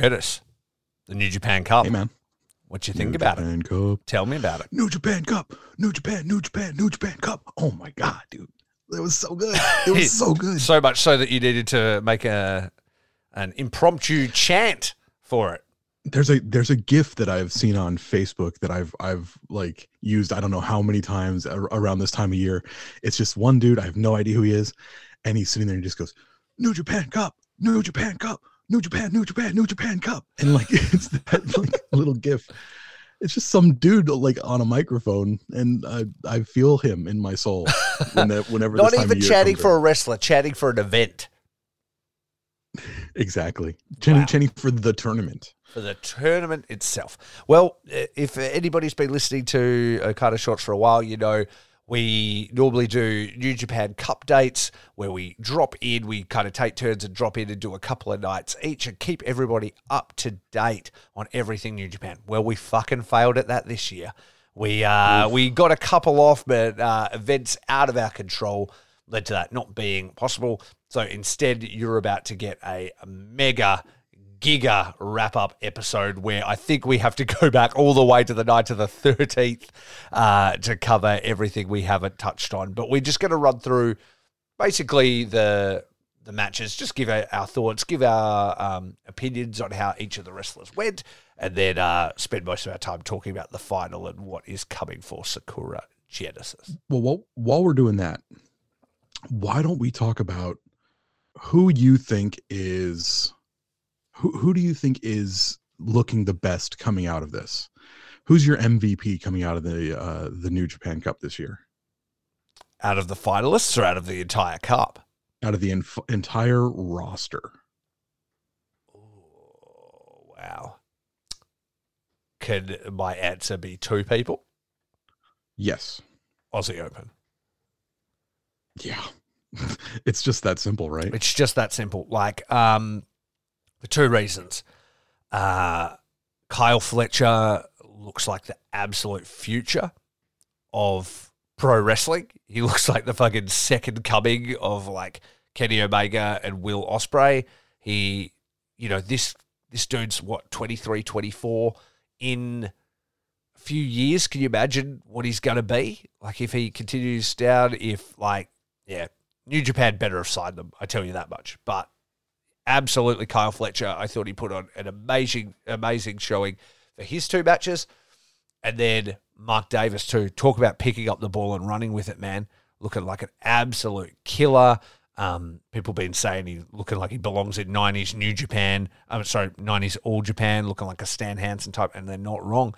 Curtis, the New Japan Cup. Hey man, What you think New about it? Cup. Tell me about it. New Japan Cup, New Japan, New Japan, New Japan Cup. Oh my god, dude, it was so good. It was so good. So much so that you needed to make a an impromptu chant for it. There's a there's a GIF that I've seen on Facebook that I've I've like used I don't know how many times around this time of year. It's just one dude. I have no idea who he is, and he's sitting there and he just goes, "New Japan Cup, New Japan Cup, New Japan, New Japan, New Japan Cup," and like it's that like little GIF. It's just some dude like on a microphone, and I I feel him in my soul when that, whenever Not this time of even year chatting comes for a wrestler, chatting for an event. exactly Jenny Wow. Jenny for the tournament. for the tournament itself. Well, if anybody's been listening to Okada Shorts for a while, you know we normally do New Japan Cup dates where we drop in, we kind of take turns and drop in and do a couple of nights each and keep everybody up to date on everything New Japan. Well, we fucking failed at that this year. We uh, we got a couple off, but uh, events out of our control led to that not being possible. So instead, you're about to get a, a mega giga wrap up episode where I think we have to go back all the way to the night of the 13th uh, to cover everything we haven't touched on. But we're just going to run through basically the the matches, just give our, our thoughts, give our um, opinions on how each of the wrestlers went, and then uh, spend most of our time talking about the final and what is coming for Sakura Genesis. Well, while, while we're doing that, why don't we talk about who you think is who who do you think is looking the best coming out of this? Who's your MVP coming out of the uh, the New Japan Cup this year? Out of the finalists or out of the entire cup? Out of the inf- entire roster, Oh, wow. Can my answer be two people? yes, Aussie Open. yeah, it's just that simple, right? It's just that simple. Like, um, for two reasons. Uh, Kyle Fletcher looks like the absolute future of pro wrestling. He looks like the fucking second coming of like Kenny Omega and Will Ospreay. He, you know, this this dude's what 23, 24 in a few years. Can you imagine what he's going to be? Like if he continues down, if like yeah, New Japan better have signed them. I tell you that much. But absolutely, Kyle Fletcher. I thought he put on an amazing, amazing showing for his two matches, and then Mark Davis too. Talk about picking up the ball and running with it, man. Looking like an absolute killer. Um, people been saying he looking like he belongs in '90s New Japan. I'm sorry, '90s All Japan, looking like a Stan Hansen type, and they're not wrong.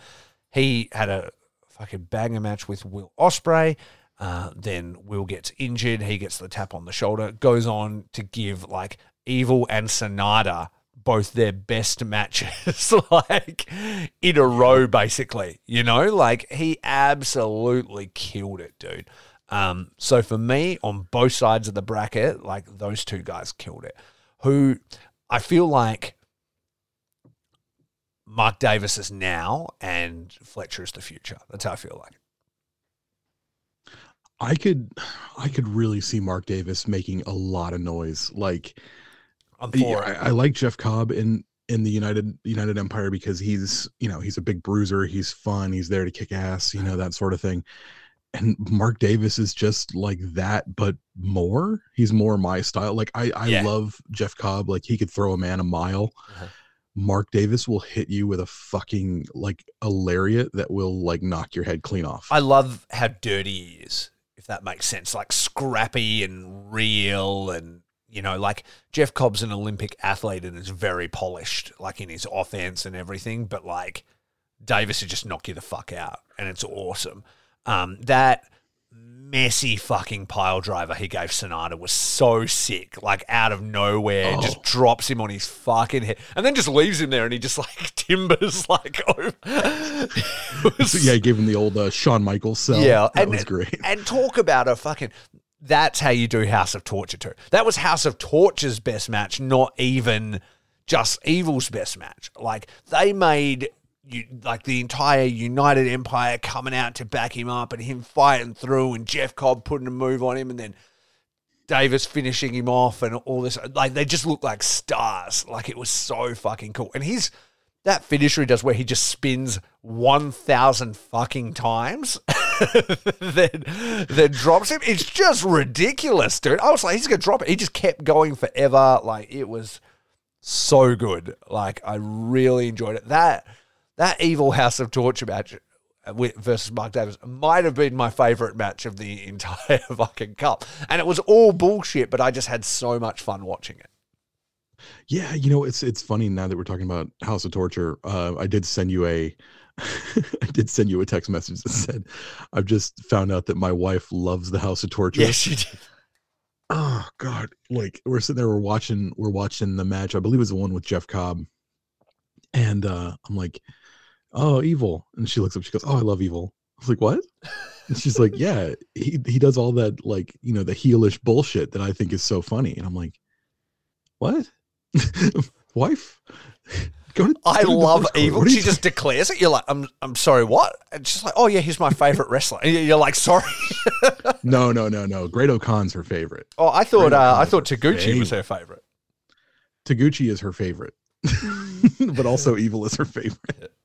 He had a fucking banger match with Will Ospreay. Uh, then Will gets injured. He gets the tap on the shoulder. Goes on to give like Evil and Sanada both their best matches, like in a row, basically. You know, like he absolutely killed it, dude. Um, so for me, on both sides of the bracket, like those two guys killed it. Who I feel like Mark Davis is now and Fletcher is the future. That's how I feel like. I could I could really see Mark Davis making a lot of noise. Like I'm Yeah, for it. I, I like Jeff Cobb in in the United United Empire because he's you know he's a big bruiser, he's fun, he's there to kick ass, you know that sort of thing. And Mark Davis is just like that, but more. He's more my style. Like I I Yeah. love Jeff Cobb. Like he could throw a man a mile, Uh-huh. Mark Davis will hit you with a fucking like a lariat that will like knock your head clean off. I love how dirty he is, if that makes sense. Like scrappy and real and you know, like Jeff Cobb's an Olympic athlete and is very polished, like in his offense and everything, but like Davis would just knock you the fuck out and it's awesome. Um, that messy fucking pile driver he gave Sanada was so sick, like out of nowhere, Oh. just drops him on his fucking head, and then just leaves him there, and he just like timbers like over. Was yeah, he gave him the old uh, Shawn Michaels sell. yeah, that and, was great. And talk about a fucking. That's how you do House of Torture too. That was House of Torture's best match, not even just Evil's best match. Like they made you like the entire United Empire coming out to back him up, and him fighting through, and Jeff Cobb putting a move on him, and then Davis finishing him off, and all this. Like they just looked like stars. Like it was so fucking cool. And he's that finisher he does where he just spins 1,000 fucking times, then, then drops him. It's just ridiculous, dude. I was like, he's to drop it. He just kept going forever. Like, it was so good. Like, I really enjoyed it. That that Evil House of Torture match versus Mark Davis might have been my favorite match of the entire fucking cup. And it was all bullshit, but I just had so much fun watching it. Yeah, you know, it's it's funny now that we're talking about House of Torture. Uh, I did send you a I did send you a text message that said, I've just found out that my wife loves the House of Torture. Yes, you did. Oh God. Like we're sitting there, we're watching, we're watching the match. I believe it was the one with Jeff Cobb. And uh I'm like, Oh, evil. And she looks up, she goes, Oh, I love evil. I was like, What? And she's like, Yeah, he he does all that like, you know, the heelish bullshit that I think is so funny. And I'm like, What? Wife? Go I love evil. She just declares it. You're like, I'm, I'm sorry, what? And she's like, oh yeah, he's my favorite wrestler. And you're like, sorry. No, no, no, no. Great-O-Khan's her favorite. Oh, I thought, uh, I thought Taguchi was Hey. her favorite. Taguchi is her favorite. but also evil is her favorite.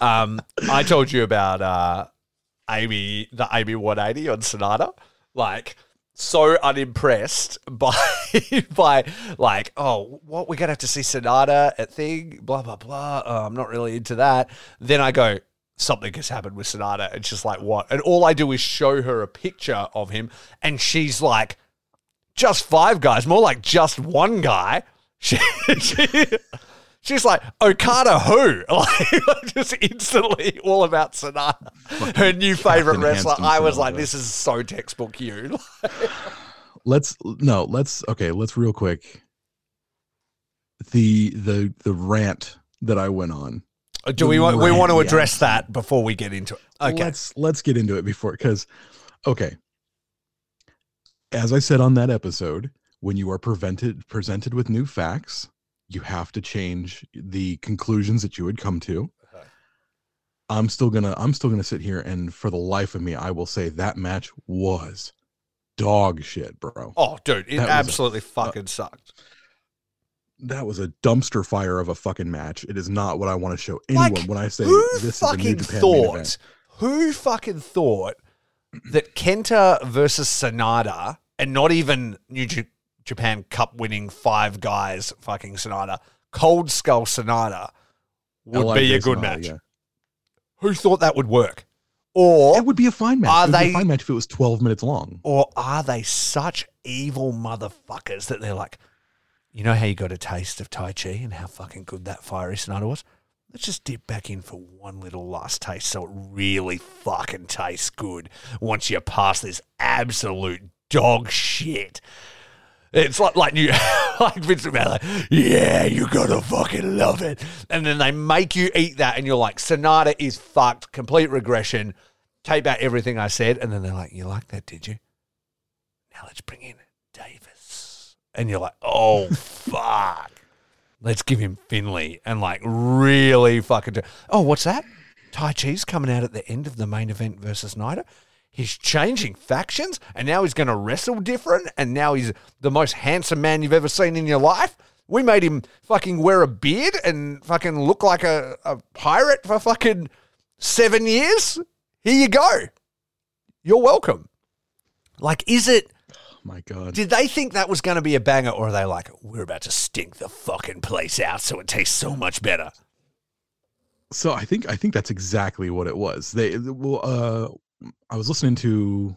Um, I told you about uh, Amy, the Amy 180 on Sanada. Like, so unimpressed by by like, oh, what we're gonna have to see Sanada at thing, blah blah blah. Oh, I'm not really into that. Then I go, something has happened with Sanada, and she's like, what? And all I do is show her a picture of him, and she's like, just five guys, more like just one guy. She, she she's like, Okada who? Like just instantly all about Sanada. Her new favorite wrestler. I was like, this is so textbook you. let's no let's okay let's real quick the the the rant that i went on uh, Do we want we want to address yes. that before we get into it? Okay. let's let's get into it before because okay as i said on that episode when you are prevented presented with new facts you have to change the conclusions that you would come to Okay. i'm still gonna i'm still gonna sit here and for the life of me i will say that match was dog shit bro Oh, dude, it That was a- absolutely uh, fucking sucked. that was a dumpster fire of a fucking match. It is not what I want to show anyone Like, when I say Who this is a New fucking Japan thought? Who fucking thought that Kenta versus Sanada, and not even New J- Japan Cup winning five guys, fucking Sanada, Cold Skull Sanada, would be a good Sanada, match? yeah. Who thought that would work? Or It would be a fine match. Are it would be a fine match if it was 12 minutes long. or are they such evil motherfuckers that they're like, you know how you got a taste of Taichi and how fucking good that fiery Sanada was? Let's just dip back in for one little last taste so it really fucking tastes good once you pass this absolute dog shit. It's like like you like Vince McMahon, like, yeah, you gotta fucking love it. And then they make you eat that and you're like, Sanada is fucked, complete regression. Take back everything I said. And then they're like, You like that, did you? Now let's bring in Davis. And you're like, oh fuck. Let's give him Finlay and like really fucking do- Oh, what's that? Taichi's coming out at the end of the main event versus Naito. He's changing factions and now he's going to wrestle different and now he's the most handsome man you've ever seen in your life. We made him fucking wear a beard and fucking look like a, a pirate for fucking seven years. Here you go. You're welcome. Like, is it Oh my god. Did they think that was going to be a banger, or are they like, we're about to stink the fucking place out so it tastes so much better? So I think I think that's exactly what it was. They well, uh, I was listening to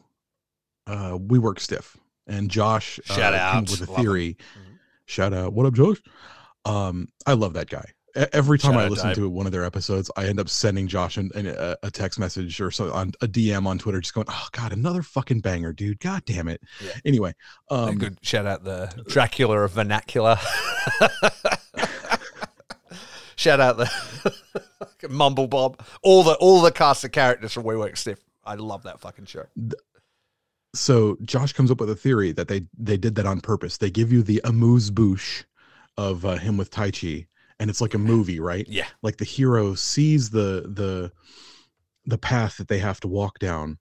uh, We Work Stiff, and Josh uh, Shout came out. with a theory. Mhm. Shout out, what up, Josh? Um, I love that guy. Every time Shout I listen Dave. to one of their episodes, I end up sending Josh an, an, a, a text message or so on a DM on Twitter, just going, "Oh God, another fucking banger, dude! God damn it!" Yeah. Anyway, um, good shout out the Dracula of vernacular. shout out the Mumble Bob. All the all the cast of characters from We Work Stiff. I love that fucking show. so Josh comes up with a theory that they they did that on purpose. They give you the amuse bouche of uh, him with Taichi, and it's like a movie, right? Yeah. Like the hero sees the the the path that they have to walk down,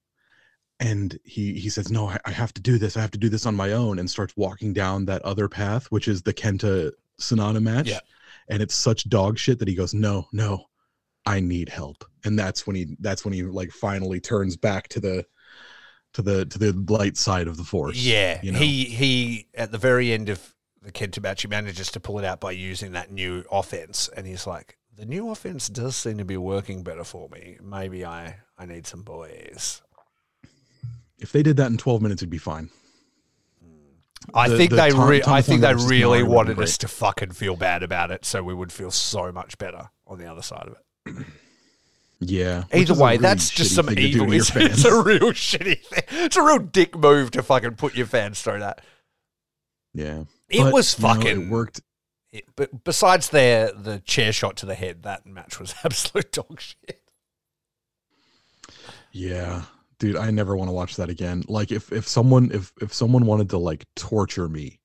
and he he says, "No, I, I have to do this. I have to do this on my own," and starts walking down that other path, which is the Kenta Sanada match. Yeah. And it's such dog shit that he goes, "No, no, I need help," and that's when he that's when he like finally turns back to the to the to the light side of the force. Yeah, you know? he he at the very end of the match, he manages to pull it out by using that new offense, and he's like, "The new offense does seem to be working better for me. Maybe I I need some boys." If they did that in 12 minutes, it'd be fine. Mm. I The- think the they Tom- re- I think they really wanted us to fucking feel bad about it, so we would feel so much better on the other side of it. Yeah. Either way, really that's just some thing to do evil. It's, it's a real shitty thing. It's a real dick move to fucking put your fans through that. yeah. It But, was you know, fucking it worked. It, but besides the the chair shot to the head, that match was absolute dog shit. Yeah. Dude, I never want to watch that again. Like if if someone if if someone wanted to like torture me,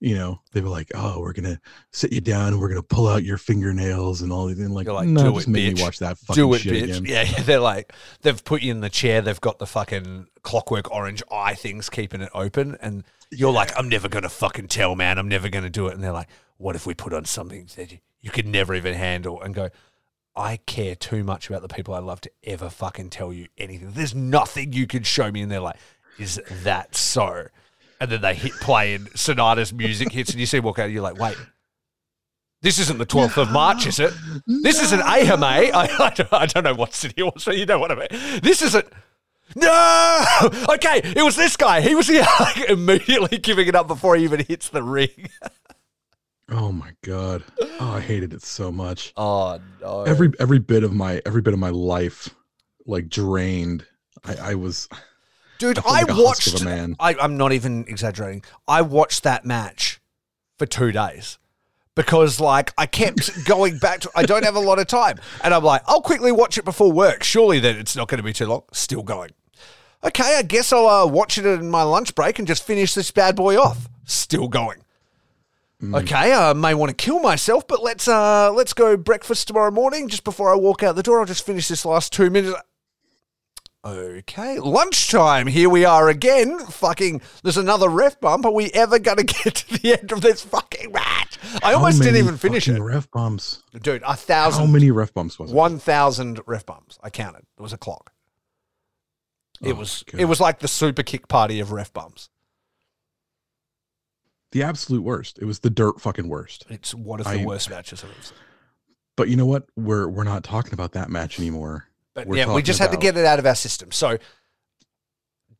you know, they were like, "Oh, we're gonna sit you down and we're gonna pull out your fingernails and all these." And like, You're like, no, "Do just it, make bitch. me watch that fucking Do it, shit bitch. again. Yeah, yeah, they're like they've put you in the chair. They've got the fucking clockwork orange eye things keeping it open, and you're like, I'm never gonna fucking tell, man. I'm never gonna do it. And they're like, What if we put on something that you, you could never even handle? And go, I care too much about the people I love to ever fucking tell you anything. There's nothing you can show me. And they're like, Is that so? And then they hit play and Sanada's music hits, and you see walk out, and you're like, Wait. This isn't the 12th of March, is it? This isn't AMA. I, I, don't, I don't know what city it was, so you know what I mean. This isn't. No! Okay, it was this guy. He was here like, immediately giving it up before he even hits the ring. Oh my god. Oh, I hated it so much. Oh, no. Every every bit of my every bit of my life like drained. I, I was Dude, I like watched. I, I'm not even exaggerating. I watched that match for two days because, like, I kept going back to. I don't have a lot of time, and I'm like, I'll quickly watch it before work. Surely, then it's not going to be too long. Still going. Okay, I guess I'll uh, watch it in my lunch break and just finish this bad boy off. Still going. Okay, I may want to kill myself, but let's uh let's go breakfast tomorrow morning. Just before I walk out the door, I'll just finish this last two minutes. Okay, lunchtime. Here we are again. Fucking, there's another ref bump. Are we ever gonna get to the end of this fucking match? I How almost didn't even finish it, Ref bumps. dude. A thousand. How many ref bumps was it? one thousand ref bumps. I counted. It was a clock. It Oh, was. It was like the super kick party of ref bumps. the absolute worst. It was the dirt fucking worst. It's one of the I- worst matches I've ever seen. But you know what? We're we're not talking about that match anymore. But We're yeah, we just had to get it out of our system. So,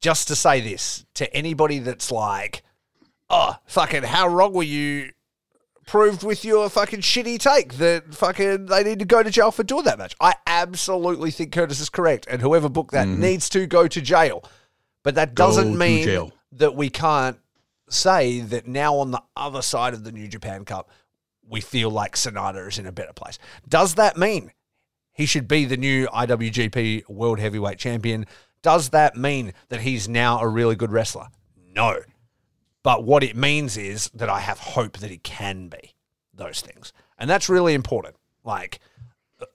just to say this to anybody that's like, oh, fucking, how wrong were you proved with your fucking shitty take that fucking they need to go to jail for doing that match? I absolutely think Curtis is correct. And whoever booked that Mhm. needs to go to jail. But that doesn't to mean that we can't say that now on the other side of the New Japan Cup, we feel like Sanada is in a better place. Does that mean he should be the new IWGP World Heavyweight Champion? Does that mean that he's now a really good wrestler? No. But what it means is that I have hope that he can be those things. And that's really important. Like,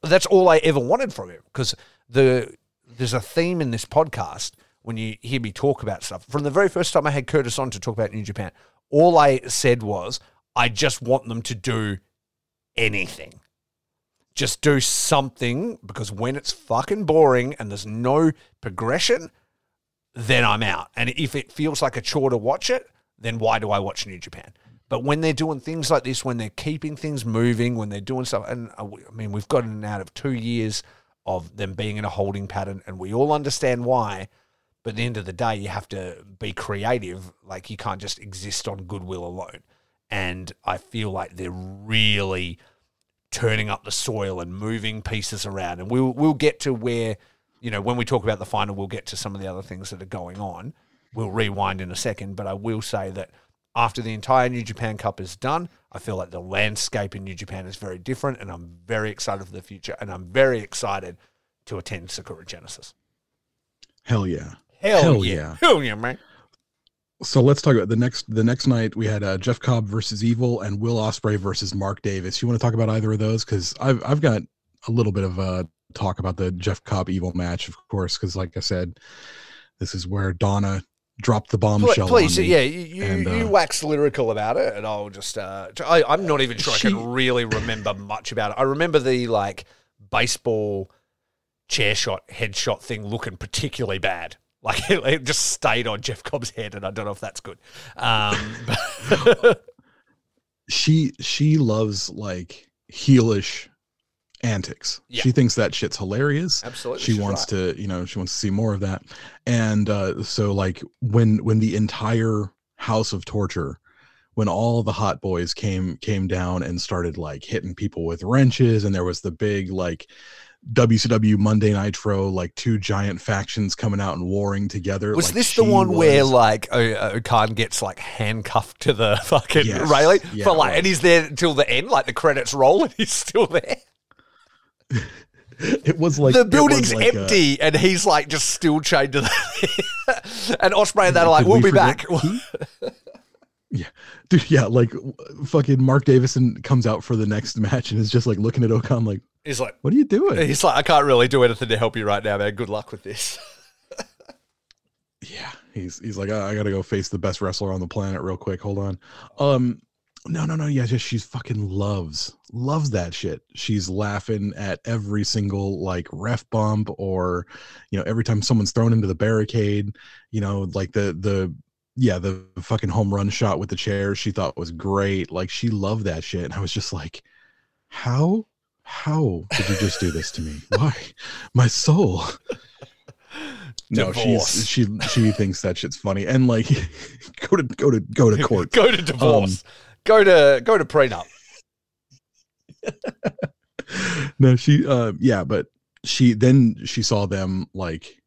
that's all I ever wanted from him because the there's a theme in this podcast when you hear me talk about stuff. From the very first time I had Curtis on to talk about New Japan, all I said was, I just want them to do anything. Just do something because when it's fucking boring and there's no progression, then I'm out. And if it feels like a chore to watch it, then why do I watch New Japan? But when they're doing things like this, when they're keeping things moving, when they're doing stuff, and uh, I mean, we've gotten out of two years of them being in a holding pattern, and we all understand why. But at the end of the day, you have to be creative. Like you can't just exist on goodwill alone. And I feel like they're really turning up the soil and moving pieces around. And we'll we'll get to where, you know, when we talk about the final, we'll get to some of the other things that are going on. We'll rewind in a second, but I will say that after the entire New Japan Cup is done, I feel like the landscape in New Japan is very different, and I'm very excited for the future, and I'm very excited to attend Sakura Genesis. Hell yeah. Hell, Hell yeah. yeah. Hell yeah, man. So let's talk about the next the next night we had uh, Jeff Cobb versus Evil and Will Ospreay versus Mark Davis. You want to talk about either of those because I've I've got a little bit of uh talk about the Jeff Cobb Evil match, of course, because like I said, this is where Donna dropped the bombshell. Please, yeah, you, you, And, you uh, wax lyrical about it, and I'll just. Uh, I, I'm not even sure I can really remember much about it. I remember the like baseball chair shot, headshot thing looking particularly bad. Like it, it just stayed on Jeff Cobb's head, and I don't know if that's good. Um, she she loves like heelish antics. Yeah. She thinks that shit's hilarious. Absolutely, She wants right. to, you know, she wants to see more of that. And uh so like when when the entire house of torture when all the hot boys came came down and started like hitting people with wrenches and there was the big like WCW Monday Nitro like two giant factions coming out and warring together. was like, this the one where like o- O-Khan gets like handcuffed to the fucking Yes. railing Yeah, for like, was. and he's there until the end, like the credits roll, and he's still there. it was like the building's like a- empty, and he's like just still chained to the. and Ospreay and that are like, "We'll we be back." Yeah, dude. Yeah, like fucking Mark Davison comes out for the next match and is just like looking at O-Khan like, he's like, "What are you doing?" he's like, "I can't really do anything to help you right now, man. Good luck with this." Yeah, he's he's like, I, I gotta go face the best wrestler on the planet real quick. Hold on. Um, no, no, no. Yeah, just she's fucking loves loves that shit. She's laughing at every single like ref bump or, you know, every time someone's thrown into the barricade. You know, like the the yeah the fucking home run shot with the chair. She thought was great. Like she loved that shit. And I was just like, how how did you just do this to me? Why, my soul? No, Divorce. she's she she thinks that shit's funny and like go to go to go to court. go to divorce. go to go to prenup. no, she uh yeah, but she then she saw them like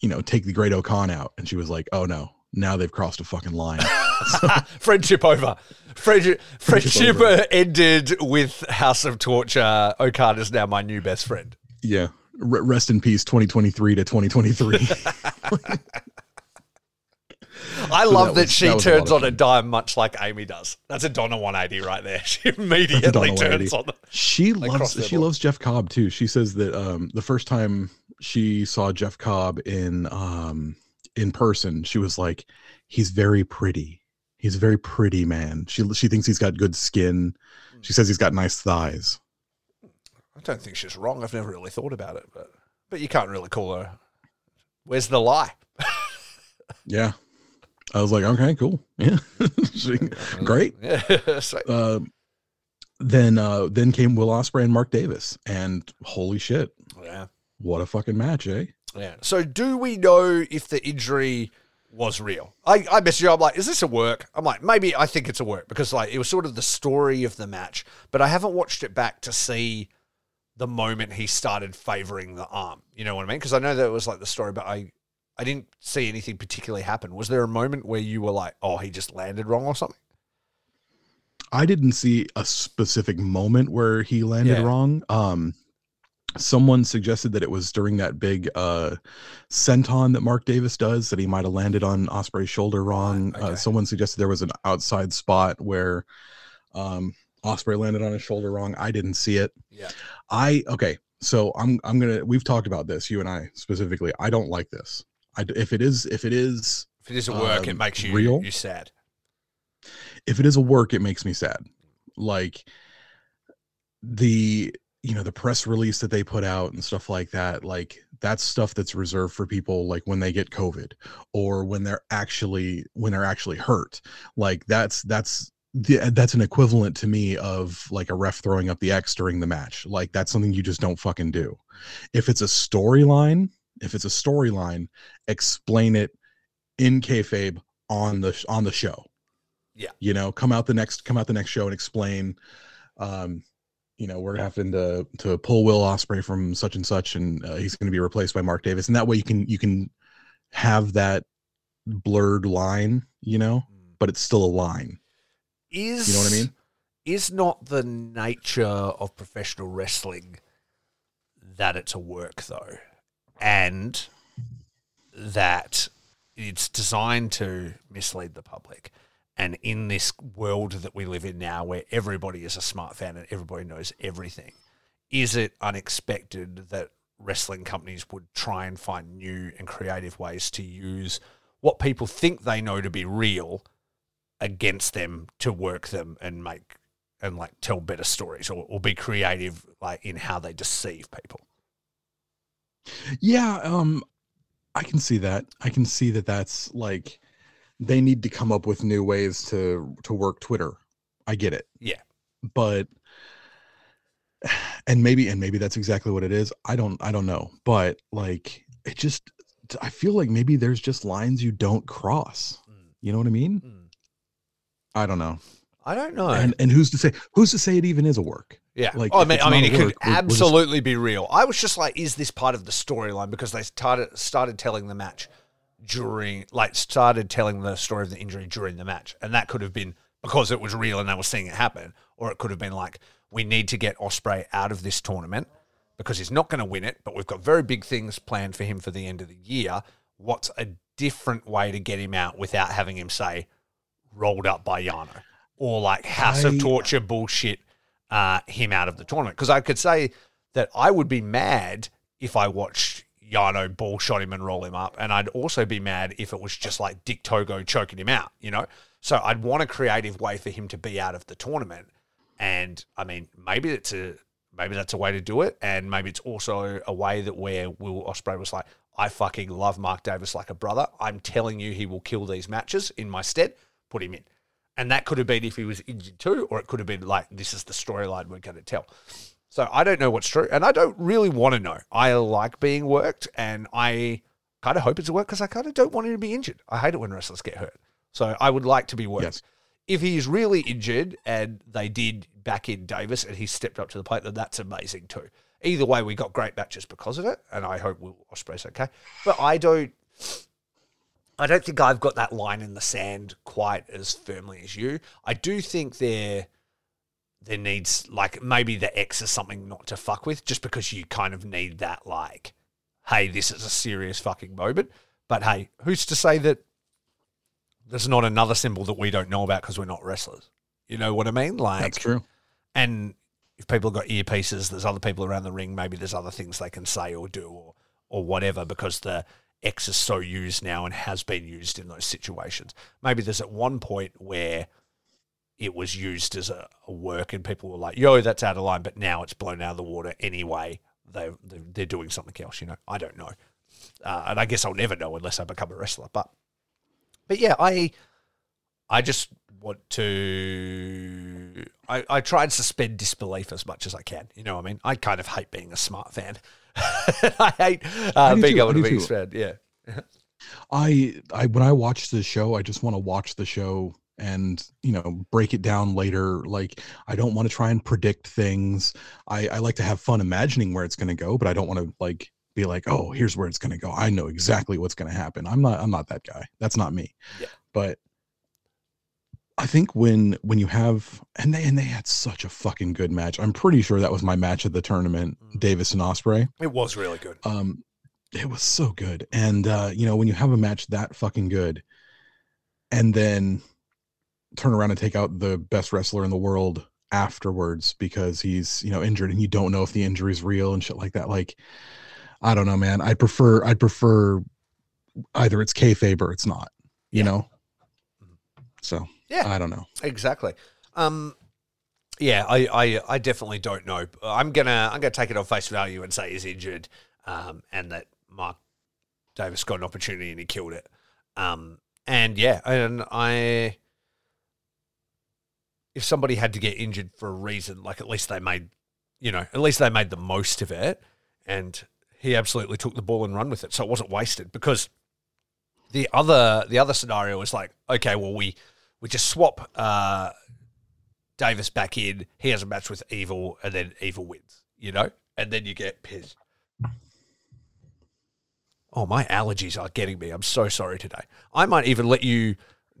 you know take the Great-O-Khan out and she was like, "Oh no, now they've crossed a fucking line." friendship over. Friendship, friendship over. uh, ended with House of Torture. O-Khan is now my new best friend. yeah. R- rest in peace 2023 to 2023. I So love that that, was- she that was a turns on a dime much like Amy does. That's a Donna 180 right there. She immediately turns on the. she Like loves she loves Jeff Cobb too. She says that um the first time she saw Jeff Cobb in um in person, she was like, he's very pretty. He's a very pretty man. She she thinks he's got good skin. She says he's got nice thighs. I don't think she's wrong. I've never really thought about it, but but you can't really call her. Where's the lie? Yeah. I was like, okay, cool. Yeah. She- Great. Yeah. so, Uh, then uh then came Will Osprey and Mark Davis. And holy shit, yeah. what a fucking match, eh? Yeah. So do we know if the injury was real? I, I messaged you, I'm like, is this a work? I'm like, maybe I think it's a work because like it was sort of the story of the match, but I haven't watched it back to see the moment he started favoring the arm. You know what I mean? Because I know that it was like the story, but I I didn't see anything particularly happen. Was there a moment where you were like, oh, he just landed wrong or something? I didn't see a specific moment where he landed Yeah. wrong. Um, someone suggested that it was during that big uh senton that Mark Davis does that he might have landed on Ospreay's shoulder wrong. okay. Uh, someone suggested there was an outside spot where um Ospreay landed on his shoulder wrong. I didn't see it. Yeah. I okay. So I'm I'm gonna. We've talked about this, you and I specifically. I don't like this. I if it is if it is If it doesn't work, it Um, makes you real? you sad. if it is a work, it makes me sad. Like the you know the press release that they put out and stuff like that. Like that's stuff that's reserved for people like when they get covid or when they're actually when they're actually hurt like that's that's the, that's an equivalent to me of like a ref throwing up the X during the match. Like that's something you just don't fucking do. If it's a storyline, if it's a storyline, explain it in kayfabe on the on the show. Yeah. You know, come out the next come out the next show and explain um you know, we're having to to pull Will Ospreay from such and such and uh, he's going to be replaced by Mark Davis and that way you can you can have that blurred line, you know, but it's still a line. Is You know what I mean? Is not the nature of professional wrestling that it's a work though, and that it's designed to mislead the public. And in this world that we live in now, where everybody is a smart fan and everybody knows everything, is it unexpected that wrestling companies would try and find new and creative ways to use what people think they know to be real against them to work them and make and like tell better stories or, or be creative like in how they deceive people. Yeah, um I can see that. I can see that that's like they need to come up with new ways to to work Twitter. I get it. Yeah. But and maybe and maybe that's exactly what it is. I don't I don't know. But like it just I feel like maybe there's just lines you don't cross. Mm. You know what I mean? Mm. I don't know. I don't know. And and who's to say who's to say it even is a work? yeah. like, oh, I mean, I mean, it a could we're- we're just- absolutely be real. I was just like, is this part of the storyline? Because they started started telling the match during, like, started telling the story of the injury during the match, and that could have been because it was real and they were seeing it happen, or it could have been like, we need to get Ospreay out of this tournament because he's not going to win it, but we've got very big things planned for him for the end of the year. What's a different way to get him out without having him say rolled up by Yano or like House I- of Torture bullshit uh, him out of the tournament? Because I could say that I would be mad if I watched Yano ball shot him and roll him up, and I'd also be mad if it was just like Dick Togo choking him out, you know. So I'd want a creative way for him to be out of the tournament, and I mean maybe it's a maybe that's a way to do it, and maybe it's also a way that where Will Ospreay was like, I fucking love Mark Davis like a brother. I'm telling you, he will kill these matches in my stead. Put him in. And that could have been if he was injured too, or it could have been like, this is the storyline we're going to tell. So I don't know what's true, and I don't really want to know. I like being worked, and I kind of hope it's a work because I kind of don't want him to be injured. I hate it when wrestlers get hurt. So I would like to be worked. Yes. If he's really injured and they did back in Davis and he stepped up to the plate, then that's amazing too. Either way, we got great matches because of it, and I hope Will Ospreay's okay. But I don't. I don't think I've got that line in the sand quite as firmly as you. I do think there there needs like maybe the X is something not to fuck with, just because you kind of need that like, hey, this is a serious fucking moment. But hey, who's to say that there's not another symbol that we don't know about because we're not wrestlers? You know what I mean? Like That's true. and if people have got earpieces, there's other people around the ring. Maybe there's other things they can say or do or or whatever because the X is so used now and has been used in those situations. Maybe there's at one point where it was used as a, a work and people were like, "Yo, that's out of line," but now it's blown out of the water anyway. They they're, they're doing something else. You know, I don't know, uh, and I guess I'll never know unless I become a wrestler. But but yeah, I I just want to. I, I try and suspend disbelief as much as I can. You know what I mean? I kind of hate being a smart fan. I hate uh, being too, able to be a fan. Yeah. I I when I watch the show, I just want to watch the show and you know break it down later. Like I don't want to try and predict things. I I like to have fun imagining where it's going to go, but I don't want to like be like, oh, here's where it's going to go. I know exactly what's going to happen. I'm not I'm not that guy. That's not me. Yeah. But I think when when you have and they and they had such a fucking good match. I'm pretty sure that was my match at the tournament, Mm. Davis and Ospreay It was really good. um it was so good and uh you know when you have a match that fucking good and then turn around and take out the best wrestler in the world afterwards because he's you know injured and you don't know if the injury is real and shit like that like i don't know man i'd prefer i'd prefer either it's kayfabe or it's not you Yeah. know so Yeah. i don't know Exactly. Um, yeah, I, I, I definitely don't know. I'm gonna I'm gonna take it on face value and say he's injured. um, and that Mark Davis got an opportunity and he killed it. Um, and yeah, and I, if somebody had to get injured for a reason, like at least they made, you know, at least they made the most of it, and he absolutely took the ball and run with it, so it wasn't wasted. Because the other the other scenario was like, okay, well we we just swap uh, Davis back in, he has a match with Evil, and then Evil wins, you know, and then you get pissed. Oh, my allergies are getting me. I'm so sorry today. I might even let you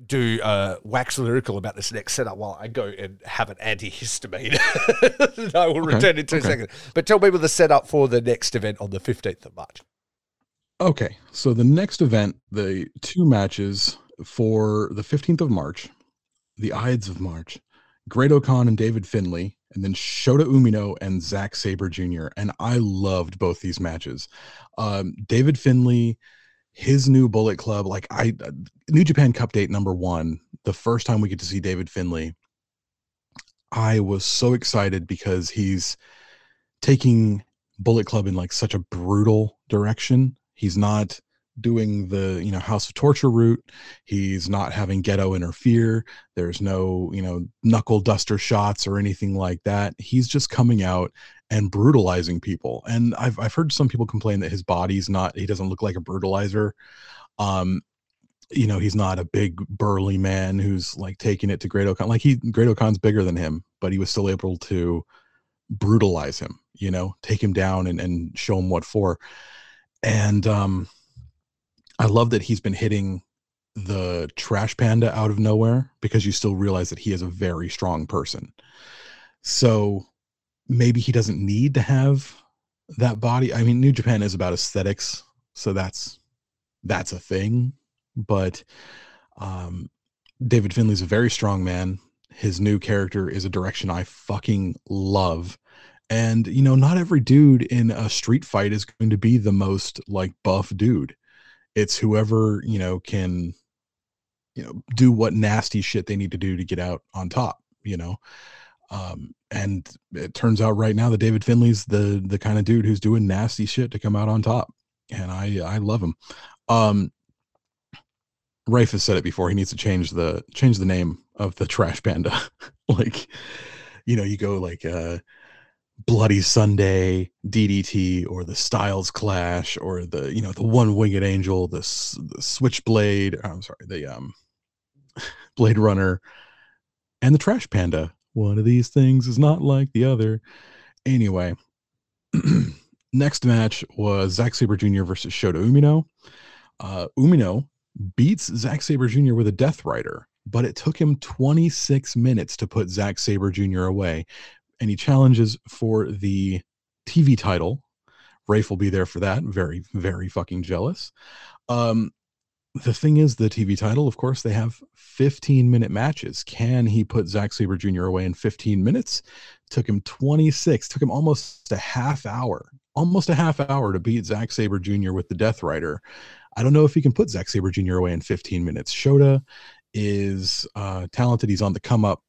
do uh, wax lyrical about this next setup while I go and have an antihistamine. I will Okay, return in two okay. seconds. But tell people the setup for the next event on the 15th of March. Okay, so the next event, the two matches for the 15th of March, the Ides of March, Great-O-Khan and David Finlay, and then Shota Umino and Zack Sabre Jr. And I loved both these matches. Um, David Finlay, his new Bullet Club, like I, uh, New Japan Cup date number one, the first time we get to see David Finlay, I was so excited because he's taking Bullet Club in like such a brutal direction. He's not doing the you know House of Torture route. He's not having Gedo interfere. There's no you know knuckle duster shots or anything like that. He's just coming out and brutalizing people. And I've I've heard some people complain that his body's not. He doesn't look like a brutalizer. Um, you know he's not a big burly man who's like taking it to Great-O-Khan. Like he Great-O-Khan's bigger than him, but he was still able to brutalize him. You know, take him down and and show him what for. And um, I love that he's been hitting the trash panda out of nowhere because you still realize that he is a very strong person. So maybe he doesn't need to have that body. I mean, New Japan is about aesthetics, so that's that's a thing. But um, David Finlay's a very strong man. His new character is a direction I fucking love. And you know, not every dude in a street fight is going to be the most like buff dude. It's whoever, you know, can you know, do what nasty shit they need to do to get out on top, you know. Um, and it turns out right now that David Finlay's the the kind of dude who's doing nasty shit to come out on top. And I I love him. Um Raffe has said it before. He needs to change the change the name of the trash panda. like, you know, you go like uh Bloody Sunday, DDT, or the Styles Clash, or the you know the One Winged Angel, the, the Switchblade. I'm sorry, the um Blade Runner, and the Trash Panda. One of these things is not like the other. Anyway, next match was Zack Sabre Jr. versus Shota Umino. Uh, Umino beats Zack Sabre Jr. with a Death Rider, but it took him 26 minutes to put Zack Sabre Jr. away. And he challenges for the TV title. Raffe will be there for that. Very, very fucking jealous. Um, the thing is, the TV title, of course, they have 15 minute matches. Can he put Zack Sabre Jr. away in 15 minutes? Took him 26, took him almost a half hour, almost a half hour to beat Zack Sabre Jr. with the Death Rider. I don't know if he can put Zack Sabre Jr. away in 15 minutes. Shota is uh, talented. He's on the come up.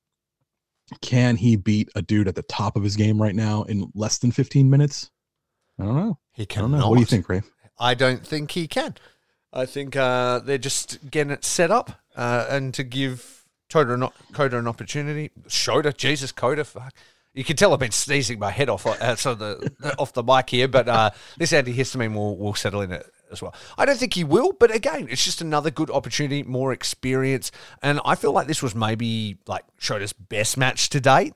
Can he beat a dude at the top of his game right now in less than 15 minutes? I don't know. He I don't know. What do you think, Ray? I don't think he can. I think uh, they're just getting it set up uh, and to give Coda an, Coda an opportunity. Shota, Jesus, Coda, fuck. You can tell I've been sneezing my head off uh, so the, off the mic here, but uh, this antihistamine will, will settle in it as well. I don't think he will, but again, it's just another good opportunity, more experience, and I feel like this was maybe like Shota's best match to date,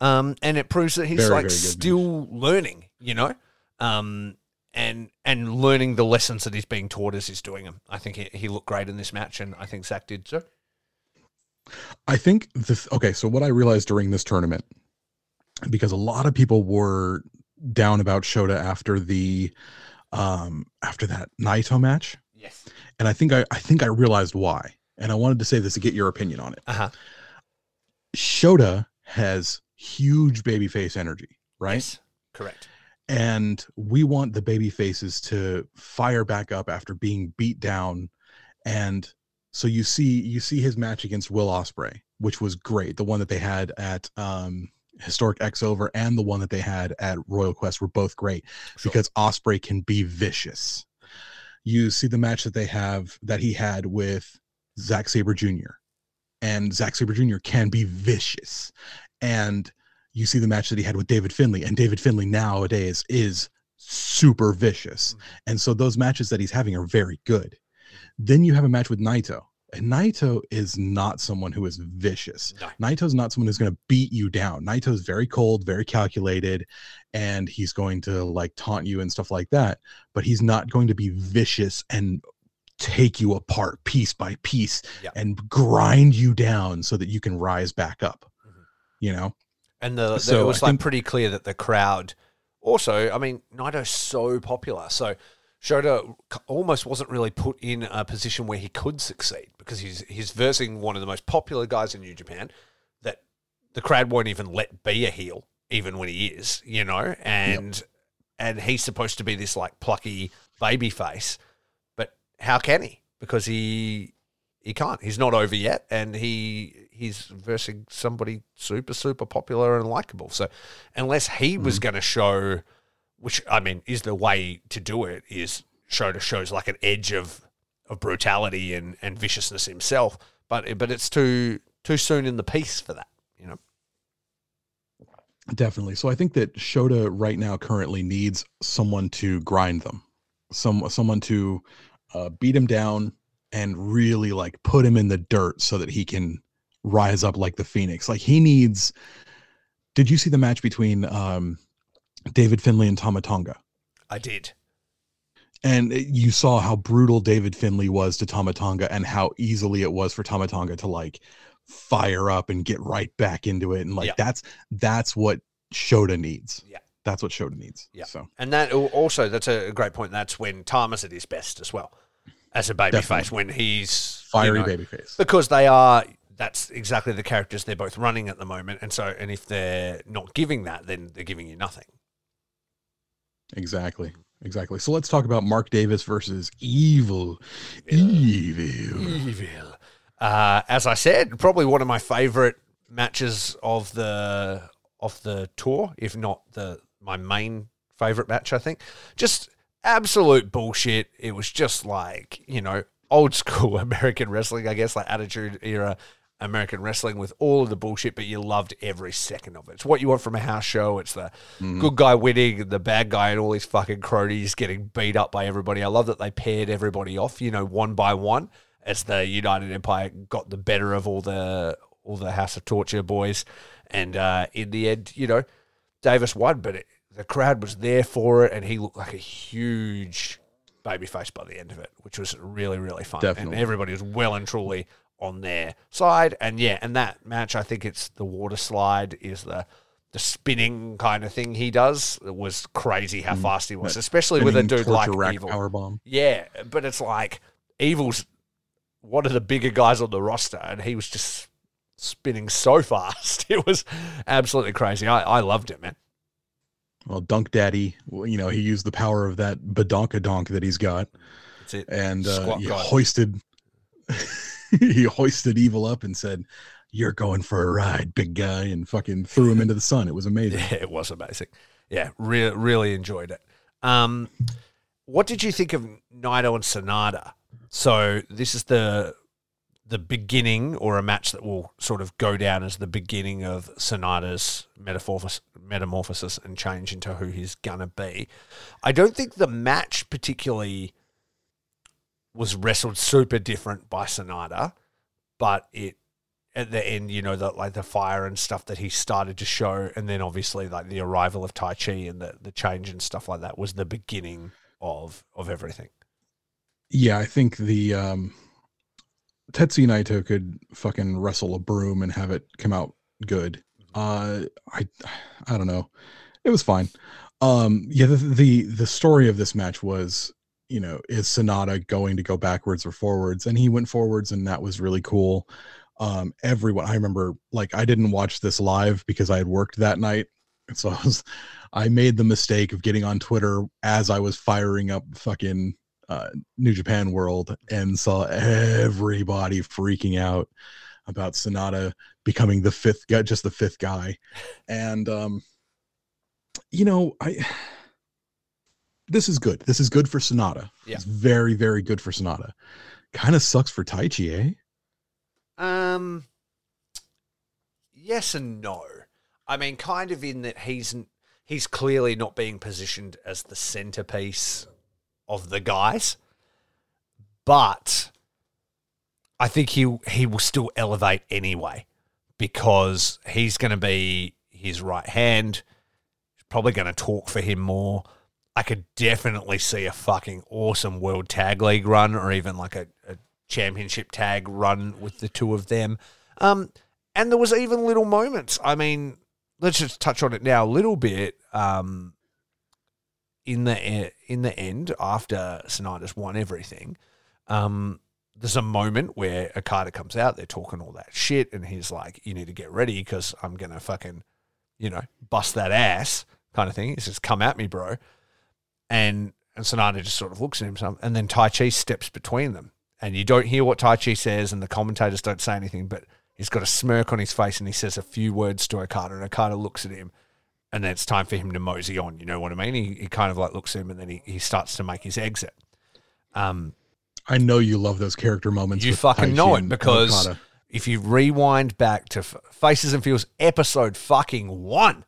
um, and it proves that he's Very, like very still learning, you know, um, and and learning the lessons that he's being taught as he's doing them. I think he, he looked great in this match, and I think Zach did too. I think this okay, so what I realized during this tournament, because a lot of people were down about Shota after the um after that Naito match. Yes. And I think I, I think I realized why. And I wanted to say this to get your opinion on it. Uh huh. Shota has huge babyface energy, right? Yes. Correct. And we want the baby faces to fire back up after being beat down and so you see you see his match against will Ospreay which was great the one that they had at um historic X over and the one that they had at Royal Quest were both great Sure. because Ospreay can be vicious. You see the match that they have that he had with Zack Sabre Jr. and Zack Sabre Jr. can be vicious. And you see the match that he had with David Finlay, and David Finlay nowadays is super vicious. Mhm. And so those matches that he's having are very good. Then you have a match with Naito, and Naito is not someone who is vicious. No. Naito's not someone who's going to beat you down. Naito's very cold, very calculated, and he's going to like taunt you and stuff like that. But he's not going to be vicious and take you apart piece by piece Yeah. and grind you down so that you can rise back up. Mhm. You know, And the, the So it was I like think- pretty clear that the crowd also, I mean, Naito's so popular. So Shota almost wasn't really put in a position where he could succeed because he's he's versing one of the most popular guys in New Japan that the crowd won't even let be a heel, even when he is, you know, and and he's supposed to be this like plucky baby face, but how can he? Because he he can't. He's not over yet, and he he's versing somebody super super popular and likable. So unless he was going to show, which I mean is the way to do it, is show to shows like an edge of of brutality and and viciousness himself. But but it's too too soon in the piece for that. You know. Definitely. So I think that Shota right now currently needs someone to grind them, some someone to uh, beat him down and really like put him in the dirt so that he can rise up like the phoenix. Like he needs. Did you see the match between um, David Finlay and Tama Tonga? I did. And you saw how brutal David Finlay was to Tama Tonga and how easily it was for Tama Tonga to like fire up and get right back into it. And like Yeah. that's that's what Shota needs. Yeah. That's what Shota needs. Yeah. So And that also that's a great point. That's when Tama's at his best as well, as a baby face when he's you fiery know, babyface. because they are that's exactly the characters they're both running at the moment and so and if they're not giving that then they're giving you nothing Exactly. Exactly. So let's talk about Mark Davis versus Evil. Evil. evil uh, as i said probably one of my favorite matches of the of the tour if not the my main favorite match i think just absolute bullshit it was just like you know old school american wrestling i guess like attitude era american wrestling with all of the bullshit but you loved every second of it it's what you want from a house show it's the Mhm. good guy winning, the bad guy, and all these fucking cronies getting beat up by everybody. I love that they paired everybody off, you know, one by one, as the United Empire got the better of all the all the House of Torture boys, and uh, in the end, you know, Davis won, but it, the crowd was there for it, and he looked like a huge babyface by the end of it, which was really really fun. Definitely. and everybody was well and truly on their side, and yeah, and that match, I think it's the water slide is the the spinning kind of thing he does it was crazy how mm. fast he was, especially with a dude like rack Evil. power bomb. Yeah, but it's like Evil's one of the bigger guys on the roster, and he was just spinning so fast. It was absolutely crazy. I, I loved it, man. Well, Dunk Daddy, well, you know, he used the power of that badonka donk that he's got That's it. and uh, he hoisted he hoisted evil up and said, You're going for a ride, big guy, and fucking threw him into the sun. It was amazing. Yeah, it was amazing. Yeah, re- really enjoyed it. Um, what did you think of Naito and Sanada? So this is the the beginning, or a match that will sort of go down as the beginning of Sanada's metamorphosis, metamorphosis and change into who he's gonna be. I don't think the match particularly was wrestled super different by Sanada, but it at the end, you know, the like the fire and stuff that he started to show, and then obviously like the arrival of Taichi and the, the change and stuff like that was the beginning of of everything. Yeah, I think the um Tetsuya Naito could fucking wrestle a broom and have it come out good. Uh I I don't know. It was fine. Um yeah, the the, the story of this match was, you know, is Sanada going to go backwards or forwards? And he went forwards and that was really cool. Um everyone I remember like I didn't watch this live because I had worked that night. So I was I made the mistake of getting on Twitter as I was firing up fucking uh, New Japan World and saw everybody freaking out about Sanada becoming the fifth guy, just the fifth guy. And um, you know, I this is good. This is good for Sanada. Yeah. It's very, very good for Sanada. Kind of sucks for Taichi, eh? Um, yes and no. I mean, kind of in that he's he's clearly not being positioned as the centerpiece of the guys, but I think he he will still elevate anyway because he's going to be his right hand. He's probably going to talk for him more. I could definitely see a fucking awesome World Tag League run or even like a, a championship tag run with the two of them. Um, and there was even little moments. I mean, let's just touch on it now a little bit. Um, in the in the end, after Sanada's won everything, um, there's a moment where Okada comes out. They're talking all that shit, and he's like, "You need to get ready because I'm gonna fucking, you know, bust that ass." Kind of thing. He says, "Come at me, bro." And and Sanada just sort of looks at him, and then Taichi steps between them, and you don't hear what Taichi says, and the commentators don't say anything, but he's got a smirk on his face, and he says a few words to Okada, and Okada looks at him, and then it's time for him to mosey on. You know what I mean? He, he kind of like looks at him, and then he, he starts to make his exit. Um, I know you love those character moments. you fucking Taichi know it because if you rewind back to Faces and Feels episode fucking one,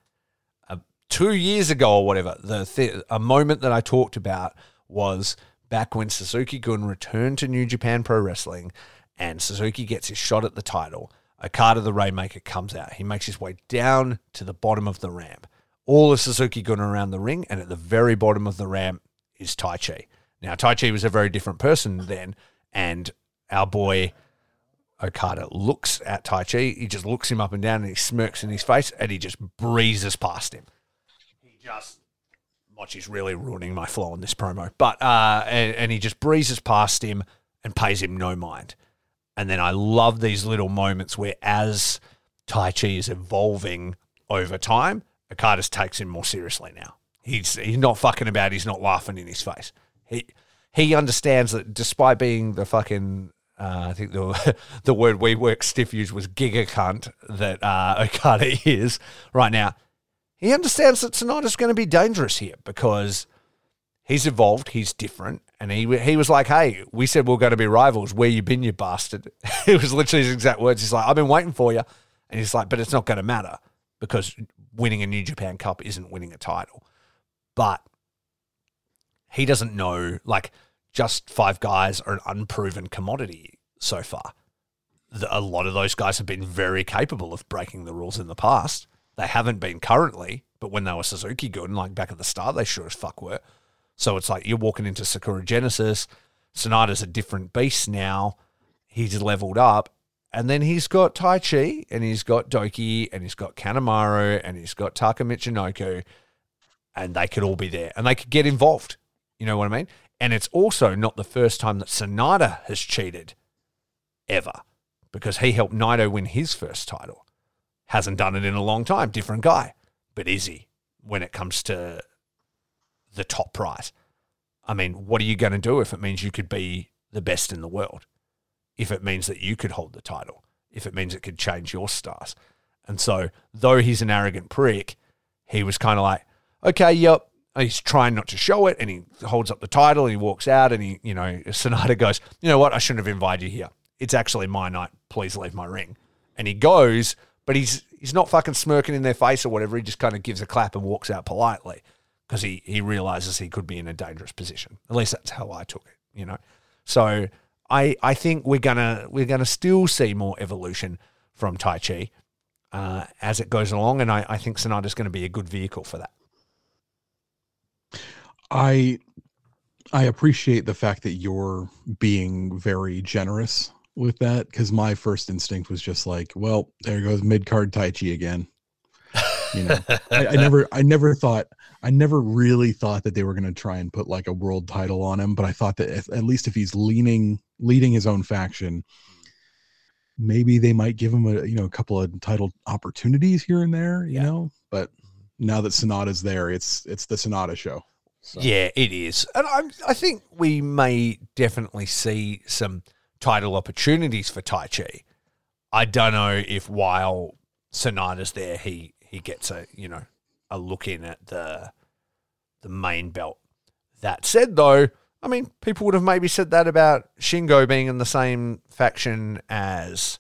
uh, two years ago or whatever, the th- a moment that I talked about was back when Suzuki Gun returned to New Japan Pro Wrestling, and Suzuki gets his shot at the title. Okada the Rainmaker comes out. He makes his way down to the bottom of the ramp. All of Suzuki Gun around the ring, and at the very bottom of the ramp is Taichi. Now, Taichi was a very different person then, and our boy Okada looks at Taichi. He just looks him up and down and he smirks in his face and he just breezes past him. He just. Mochi's really ruining my flow on this promo. But, uh, and, and he just breezes past him and pays him no mind. And then I love these little moments where, as Taichi is evolving over time, Okada takes him more seriously now. He's he's not fucking about. He's not laughing in his face. He he understands that despite being the fucking uh, I think the the word we work stiff used was giga cunt that uh, Okada is right now. He understands that Sanada's going to be dangerous here because he's evolved, he's different, and he he was like, "Hey, we said we are going to be rivals. Where you been, you bastard?" it was literally his exact words. He's like, "I've been waiting for you," and he's like, "But it's not going to matter because winning a New Japan Cup isn't winning a title." But he doesn't know, like, just five guys are an unproven commodity so far. The, a lot of those guys have been very capable of breaking the rules in the past. They haven't been currently, but when they were Suzuki Gun, like back at the start, they sure as fuck were. So it's like you're walking into Sakura Genesis. Sanada's a different beast now. He's leveled up. And then he's got Taichi, and he's got Douki, and he's got Kanemaru, and he's got Taka Michinoku, and they could all be there, and they could get involved. You know what I mean? And it's also not the first time that Sanada has cheated, ever, because he helped Naito win his first title. Hasn't done it in a long time. Different guy, but is he when it comes to the top prize? I mean, what are you going to do if it means you could be the best in the world? If it means that you could hold the title? If it means it could change your stars? And so, though he's an arrogant prick, he was kind of like, okay, yep. He's trying not to show it, and he holds up the title, and he walks out, and he, you know, Sanada goes, you know what? I shouldn't have invited you here. It's actually my night. Please leave my ring. And he goes, but he's he's not fucking smirking in their face or whatever. He just kind of gives a clap and walks out politely because he he realizes he could be in a dangerous position. At least that's how I took it, you know. So I I think we're gonna we're gonna still see more evolution from Taichi uh, as it goes along, and I, I think Sanada's going to be a good vehicle for that. I I appreciate the fact that you're being very generous with that because my first instinct was just like, well, there goes mid card Taichi again. You know, I, I never I never thought I never really thought that they were going to try and put like a world title on him, but I thought that if, at least if he's leaning leading his own faction, maybe they might give him a you know a couple of title opportunities here and there, you Yeah. know. But now that Sanada's there, it's it's the Sanada show. So. Yeah, it is, and I I think we may definitely see some title opportunities for Taichi. I don't know if while Sanada's there, he he gets a you know a look in at the the main belt. That said, though, I mean, people would have maybe said that about Shingo being in the same faction as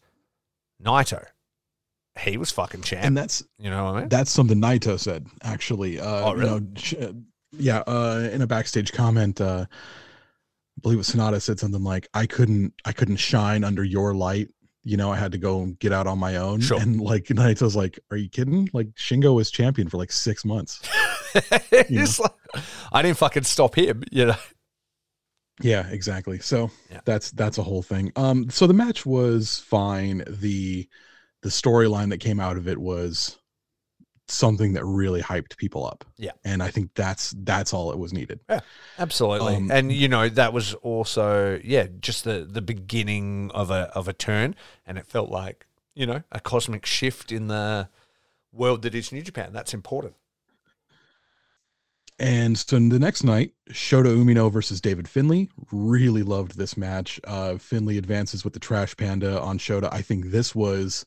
Naito. He was fucking champ. And that's you know what I mean? that's something Naito said actually. Uh, Oh, really? You know, sh- uh, yeah. Uh, in a backstage comment, uh, I believe it Sanada said something like, "I couldn't, I couldn't shine under your light. You know, I had to go and get out on my own." Sure. And like Naito's like, "Are you kidding? Like Shingo was champion for like six months." It's like, I didn't fucking stop him. You know. Yeah, exactly. So Yeah. that's that's a whole thing. Um, so the match was fine. The the storyline that came out of it was something that really hyped people up. Yeah. and I think that's that's all it was needed. Yeah. Absolutely, Um, and you know that was also yeah, just the the beginning of a of a turn, and it felt like you know a cosmic shift in the world that is New Japan. That's important. And so the next night, Shota Umino versus David Finlay. Really loved this match. Uh, Finlay advances with the Trash Panda on Shota. I think this was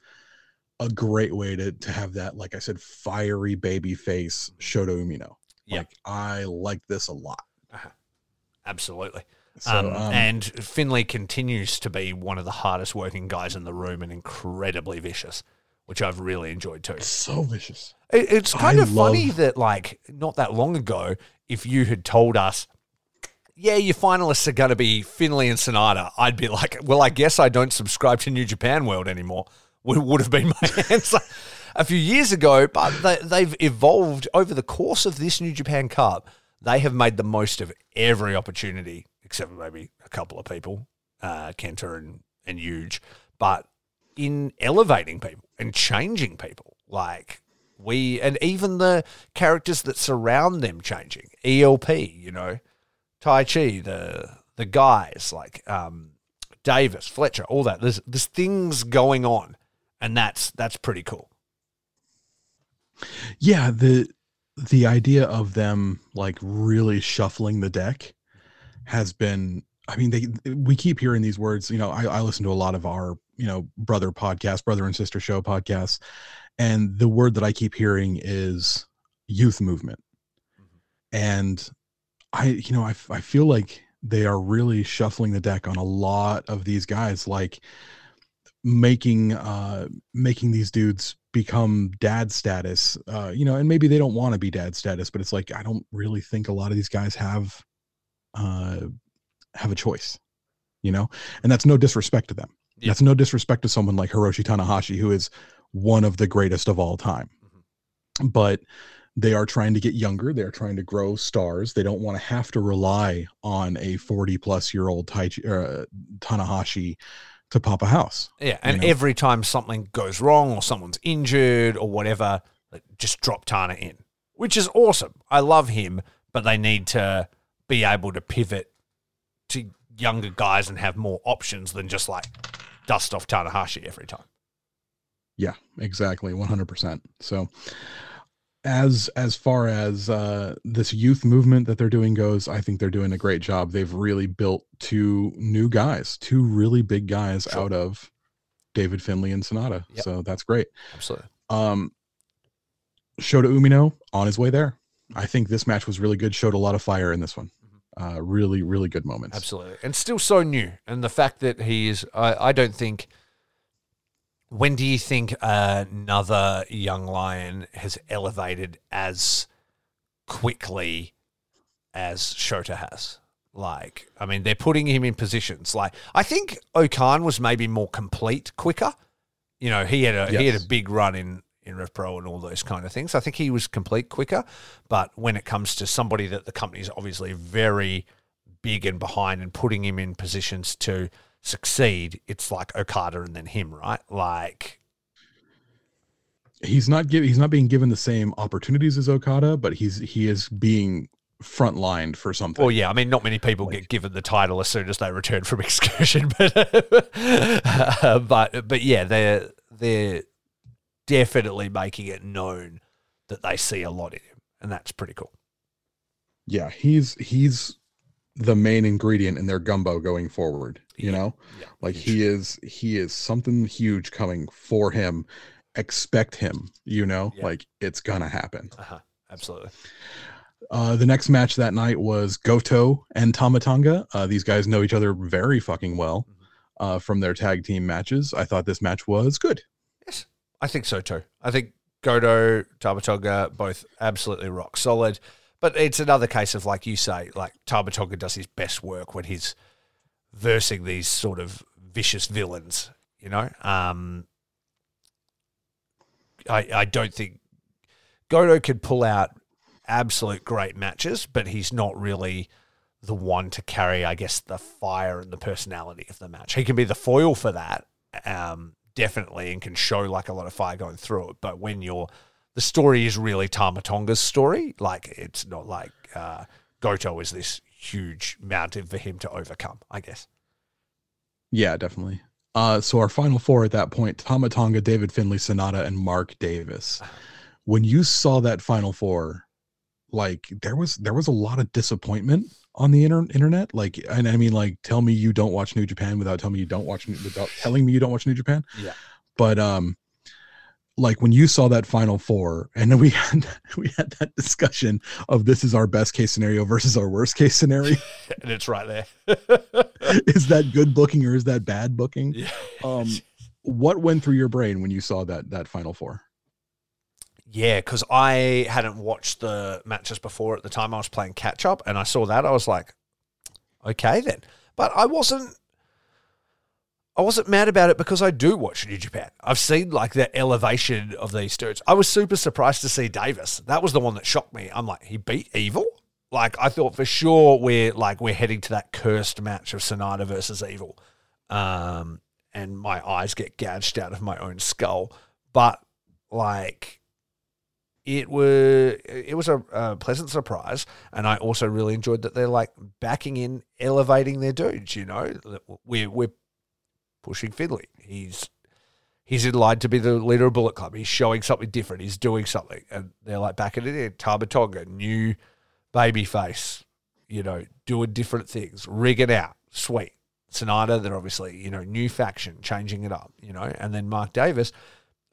a great way to to have that, like I said, fiery baby face Shota Umino. Yeah. Like I like this a lot. Absolutely. So, um, um, and Finlay continues to be one of the hardest working guys in the room and incredibly vicious, which I've really enjoyed too. so vicious. It, it's kind I of funny that, like, not that long ago, if you had told us, yeah, your finalists are going to be Finlay and Sanada, I'd be like, well, I guess I don't subscribe to New Japan World anymore. Would, would have been my answer a few years ago, but they, they've evolved over the course of this New Japan Cup. They have made the most of every opportunity, except maybe a couple of people, uh, Kenta and, and Huge, but in elevating people and changing people. Like, we and even the characters that surround them changing. ELP, you know, Taichi, the the guys like um, Davis, Fletcher, all that. There's there's things going on, and that's that's pretty cool. Yeah, the the idea of them like really shuffling the deck has been I mean they we keep hearing these words, you know, I, I listen to a lot of our, you know, brother podcast, brother and sister show podcasts, and the word that I keep hearing is youth movement. And I, you know, I I feel like they are really shuffling the deck on a lot of these guys, like making uh making these dudes become dad status uh you know and maybe they don't want to be dad status but it's like i don't really think a lot of these guys have uh have a choice you know? And that's no disrespect to them. Yeah. that's no disrespect to someone like hiroshi tanahashi who is one of the greatest of all time. But they are trying to get younger they're trying to grow stars they don't want to have to rely on a 40 plus year old tai Chi- uh, tanahashi to pop a house Yeah, and know? every time something goes wrong or someone's injured or whatever, just drop Tana in, which is awesome. I love him, but they need to be able to pivot to younger guys and have more options than just like dust off Tanahashi every time. Yeah, exactly, 100%. So as as far as uh this youth movement that they're doing goes, I think they're doing a great job. They've really built two new guys, two really big guys Sure. out of David Finlay and Sanada. Yep. So that's great. Absolutely. Um Shota Umino on his way there. I think this match was really good, showed a lot of fire in this one. Uh really really good moments. Absolutely. And still so new. And the fact that he is, I, I don't think, when do you think another young lion has elevated as quickly as Shota has? Like, I mean, they're putting him in positions. Like, I think O-Khan was maybe more complete quicker. You know, he had a he had a big run in in Rev Pro and all those kind of things. I think he was complete quicker. But when it comes to somebody that the company is obviously very big and behind and putting him in positions to succeed, it's like Okada and then him, right? Like, he's not giving he's not being given the same opportunities as Okada, but he's he is being frontlined for something. well, yeah, I mean, not many people get given the title as soon as they return from excursion, but uh, but but yeah, they're they're definitely making it known that they see a lot in him, and that's pretty cool. Yeah, he's he's the main ingredient in their gumbo going forward. You know, Yeah, like he is he is something huge coming for him. Expect him. You know, Yeah. like it's gonna happen. Uh-huh. Absolutely. Uh, the next match that night was Goto and Tama Tonga. Uh, these guys know each other very fucking well Mm-hmm. uh, from their tag team matches. I thought this match was good. Yes, I think so too. I think Goto, Tama Tonga, both absolutely rock solid. But it's another case of, like you say, like Tama Tonga does his best work when he's versing these sort of vicious villains, you know? Um, I, I don't think Goto could pull out absolute great matches, but he's not really the one to carry, I guess, the fire and the personality of the match. He can be the foil for that, um, definitely, and can show like a lot of fire going through it. But when you're the story is really Tama Tonga's story, like it's not like uh, Goto is this huge mountain for him to overcome. I guess. Yeah, definitely. Uh, so our final four at that point: Tama Tonga, David Finlay, Sanada, and Mark Davis. When you saw that final four, like there was there was a lot of disappointment on the inter- internet. Like, and I mean, like, tell me you don't watch New Japan without telling me you don't watch without telling me you don't watch New Japan. Yeah. But um, like when you saw that final four, and then we had we had that discussion of this is our best case scenario versus our worst case scenario. and it's right there. is that good booking or is that bad booking? yeah. Um, what went through your brain when you saw that that final four? Yeah, because I hadn't watched the matches before at the time I was playing catch up, and I saw that I was like, okay then. But I wasn't. I wasn't mad about it because I do watch New Japan. I've seen like the elevation of these dudes. I was super surprised to see Davis. That was the one that shocked me. I'm like, he beat Evil. Like I thought for sure we're like we're heading to that cursed match of Sanada versus Evil, um, and my eyes get gouged out of my own skull. But like it was it was a, a pleasant surprise, and I also really enjoyed that they're like backing in, elevating their dudes. You know, we're we're pushing Finlay. He's he's in line to be the leader of Bullet Club. He's showing something different. He's doing something, and they're like backing it in. Tama Tonga, new baby face, you know, doing different things, rigging out, sweet. Sanada, they're obviously you know new faction, changing it up, you know, and then Mark Davis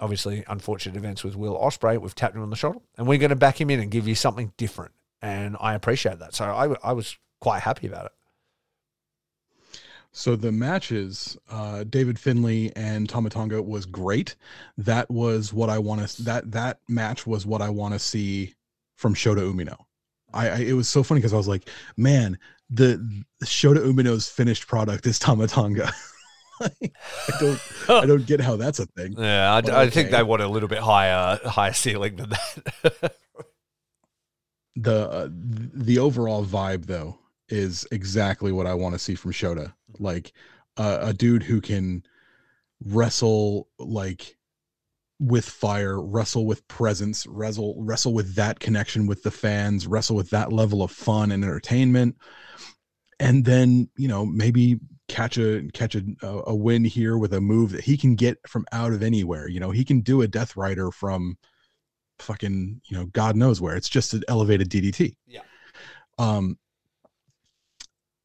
obviously unfortunate events with Will Ospreay. We've tapped him on the shoulder, and we're going to back him in and give you something different. And I appreciate that. So I, I was quite happy about it. So the matches, uh, David Finlay and Tama Tonga was great. That was what I want to. That that match was what I want to see from Shota Umino. I, I it was so funny because I was like, man, the, the Shota Umino's finished product is Tama Tonga. I don't I don't get how that's a thing. Yeah, I, But I think they want a little bit higher higher ceiling than that. the uh, the overall vibe though is exactly what I want to see from Shota. Like uh, a dude who can wrestle like with fire, wrestle with presence, wrestle wrestle with that connection with the fans, wrestle with that level of fun and entertainment, and then you know maybe catch a catch a a win here with a move that he can get from out of anywhere. You know he can do a Death Rider from fucking you know God knows where. It's just an elevated DDT. Yeah. Um.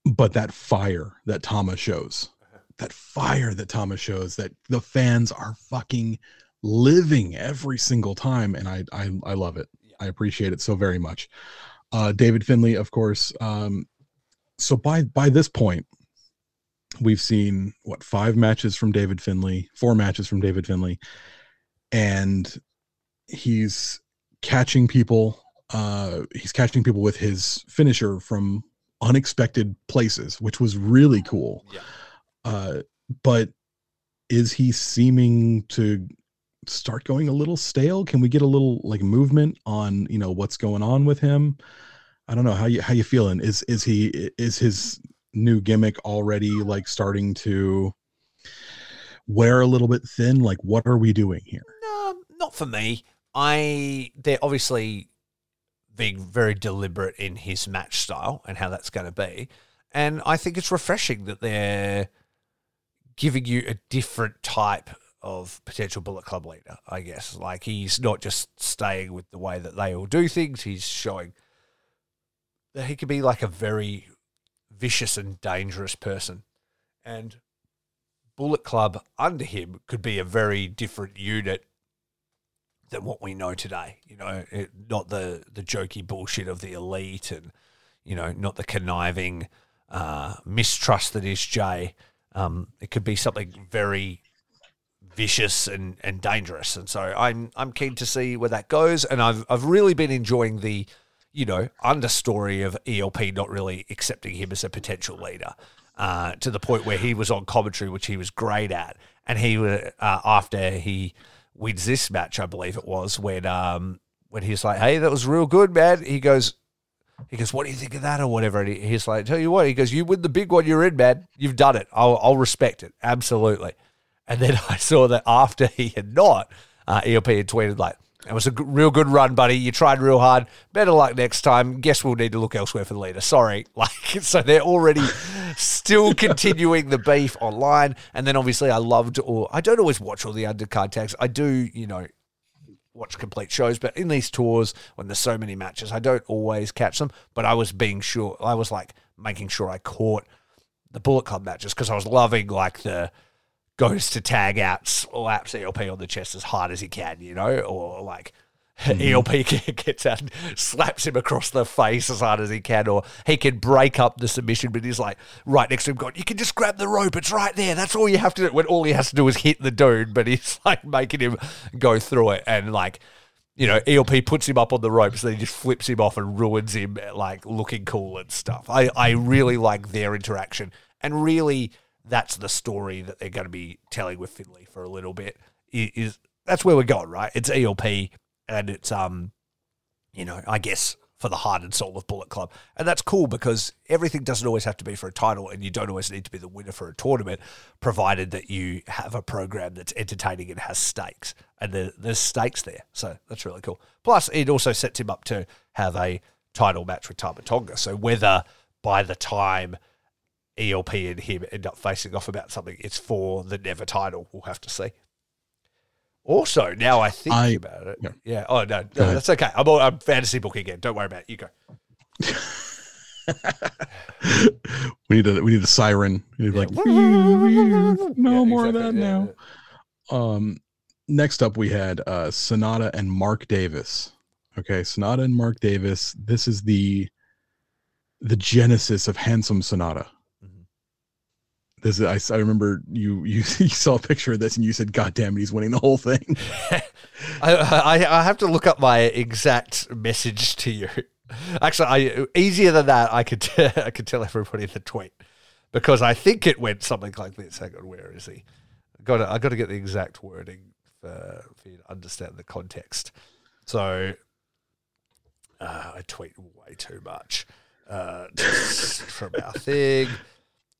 But that fire that Thomas shows, that fire that Thomas shows, that the fans are fucking living every single time, and I I I love it. I appreciate it so very much. Uh, David Finlay, of course. Um, so by by this point, we've seen what five matches from David Finlay, four matches from David Finlay, and he's catching people. Uh, he's catching people with his finisher from unexpected places, which was really cool. Yeah. Uh, but is he seeming to start going a little stale? Can we get a little like movement on you know what's going on with him? I don't know how you how you feeling. Is is he is his new gimmick already like starting to wear a little bit thin? Like what are we doing here? No, not for me. I they're obviously being very deliberate in his match style and how that's going to be, and I think it's refreshing that they're giving you a different type of potential Bullet Club leader. I guess like he's not just staying with the way that they all do things. He's showing that he can be like a very vicious and dangerous person, and Bullet Club under him could be a very different unit than what we know today. You know, it, not the the jokey bullshit of the elite, and you know, not the conniving uh, mistrust that is Jay. Um, it could be something very vicious and, and dangerous, and so I'm I'm keen to see where that goes. And I've I've really been enjoying the you know understory of ELP not really accepting him as a potential leader. Uh, to the point where he was on commentary, which he was great at, and he uh, after he wins this match, I believe it was when um when he's like, "Hey, that was real good, man." He goes, he goes, "What do you think of that?" or whatever. And he, he's like, "Tell you what," he goes, "You win the big one, you're in, man. You've done it. I'll, I'll respect it, absolutely." And then I saw that after he had not, uh, ELP had tweeted like, "It was a g- real good run, buddy. You tried real hard. Better luck next time. Guess we'll need to look elsewhere for the leader. Sorry." Like, so they're already still continuing the beef online. And then obviously, I loved, or I don't always watch all the undercard tags. I do, you know, watch complete shows, but in these tours, when there's so many matches, I don't always catch them. But I was being sure, I was like making sure I caught the Bullet Club matches because I was loving like the goes to tag out, slaps ELP on the chest as hard as he can, you know, or like. Hmm. ELP gets out and slaps him across the face as hard as he can, or he can break up the submission, but he's like right next to him, going, You can just grab the rope, it's right there. That's all you have to do. When all he has to do is hit the dude, but he's like making him go through it. And like, you know, ELP puts him up on the ropes, then he just flips him off and ruins him, like looking cool and stuff. I, I really like their interaction. And really, that's the story that they're going to be telling with Finlay for a little bit. Is that's where we're going, right? It's ELP and it's um, you know, I guess for the heart and soul of Bullet Club, and that's cool because everything doesn't always have to be for a title, and you don't always need to be the winner for a tournament, provided that you have a program that's entertaining and has stakes, and there, there's stakes there, so that's really cool. Plus, it also sets him up to have a title match with Tama Tonga. So whether by the time ELP and him end up facing off about something, it's for the never title. We'll have to see. Also, now I think I- about it, yeah. yeah. Oh no, no that's okay. I'm, all- I'm fantasy booking again. Don't worry about it. You go. we need a we need a siren. We need Yeah. like no Yeah, more of that now. Um, next up we had uh, Sanada and Mark Davis. Okay, Sanada and Mark Davis. This is the the genesis of handsome Sanada. This is, I, I remember you, you you saw a picture of this and you said, "God damn it, he's winning the whole thing." I, I I have to look up my exact message to you. Actually, I easier than that. I could I could tell everybody the tweet because I think it went something like this. Hang on, where is he? Got I got to get the exact wording for, for you to understand the context. So uh, I tweet way too much uh, from our thing.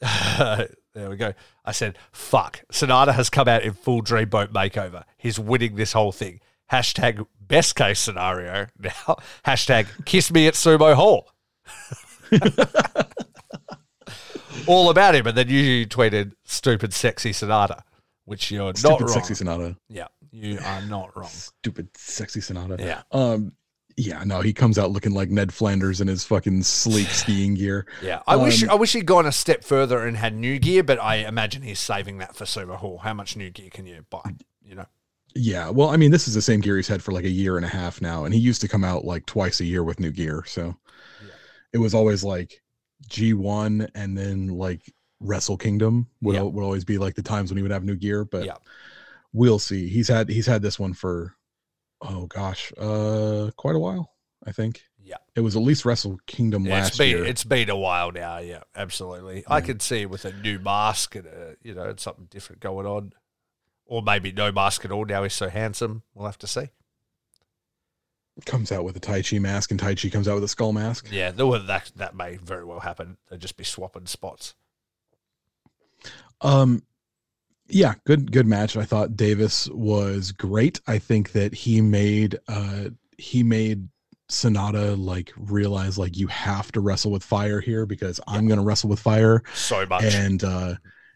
there we go. I said, fuck. Sanada has come out in full Dreamboat makeover. He's winning this whole thing. Hashtag best case scenario now. Hashtag kiss me at Sumo Hall. All about him. And then you tweeted stupid sexy Sanada, which you're not Stupid wrong. sexy Sanada. Yeah, you are not wrong. Stupid sexy Sanada. Yeah. Um. Yeah. No, he comes out looking like Ned Flanders in his fucking sleek skiing gear. Yeah, I wish Um, I wish he'd gone a step further and had new gear, but I imagine he's saving that for Sumo Hall. How much new gear can you buy? You know, Yeah, well, I mean, this is the same gear he's had for like a year and a half now, and he used to come out like twice a year with new gear. So Yeah. it was always like G1 and then like Wrestle Kingdom would, Yeah. would always be like the times when he would have new gear. But Yeah. we'll see. He's had he's had this one for oh gosh, uh, quite a while. I think yeah, it was at least Wrestle Kingdom yeah last it's been year. it's been a while now. Yeah, absolutely. I could see with a new mask and a, you know something different going on, or maybe no mask at all. Now he's so handsome. We'll have to see. comes out with a Taichi mask, and Taichi comes out with a skull mask. Yeah, that that may very well happen. They'll just be swapping spots. Um, yeah, good good match. I thought Davis was great. I think that he made uh he made Sanada like realize like you have to wrestle with fire here because I'm gonna wrestle with fire. So much. And uh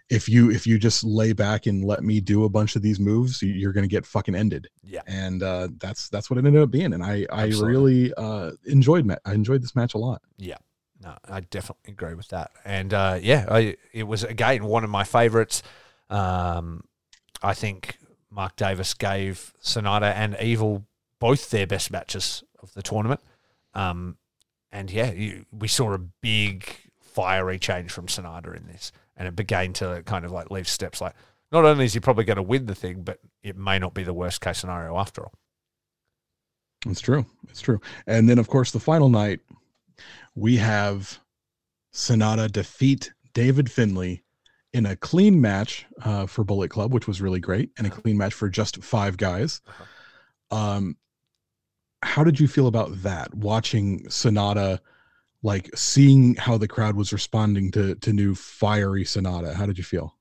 if you if you just lay back and let me do a bunch of these moves, you- you're gonna get fucking ended. yeah, And uh that's that's what it ended up being. And I I Absolutely. really uh enjoyed ma- I enjoyed this match a lot. Yeah. No, I definitely agree with that. And uh, yeah, I, it was again one of my favorites. Um, I think Mark Davis gave Sanada and Evil both their best matches of the tournament. Um, and yeah, you, we saw a big fiery change from Sanada in this, and it began to kind of like leave steps like not only is he probably going to win the thing, but it may not be the worst case scenario after all. It's true. It's true. And then, of course, the final night, we have Sanada defeat David Finlay in a clean match uh, for Bullet Club, which was really great, and a clean match for just five guys. Um, how did you feel about that? Watching Sanada, like seeing how the crowd was responding to to new fiery Sanada. How did you feel?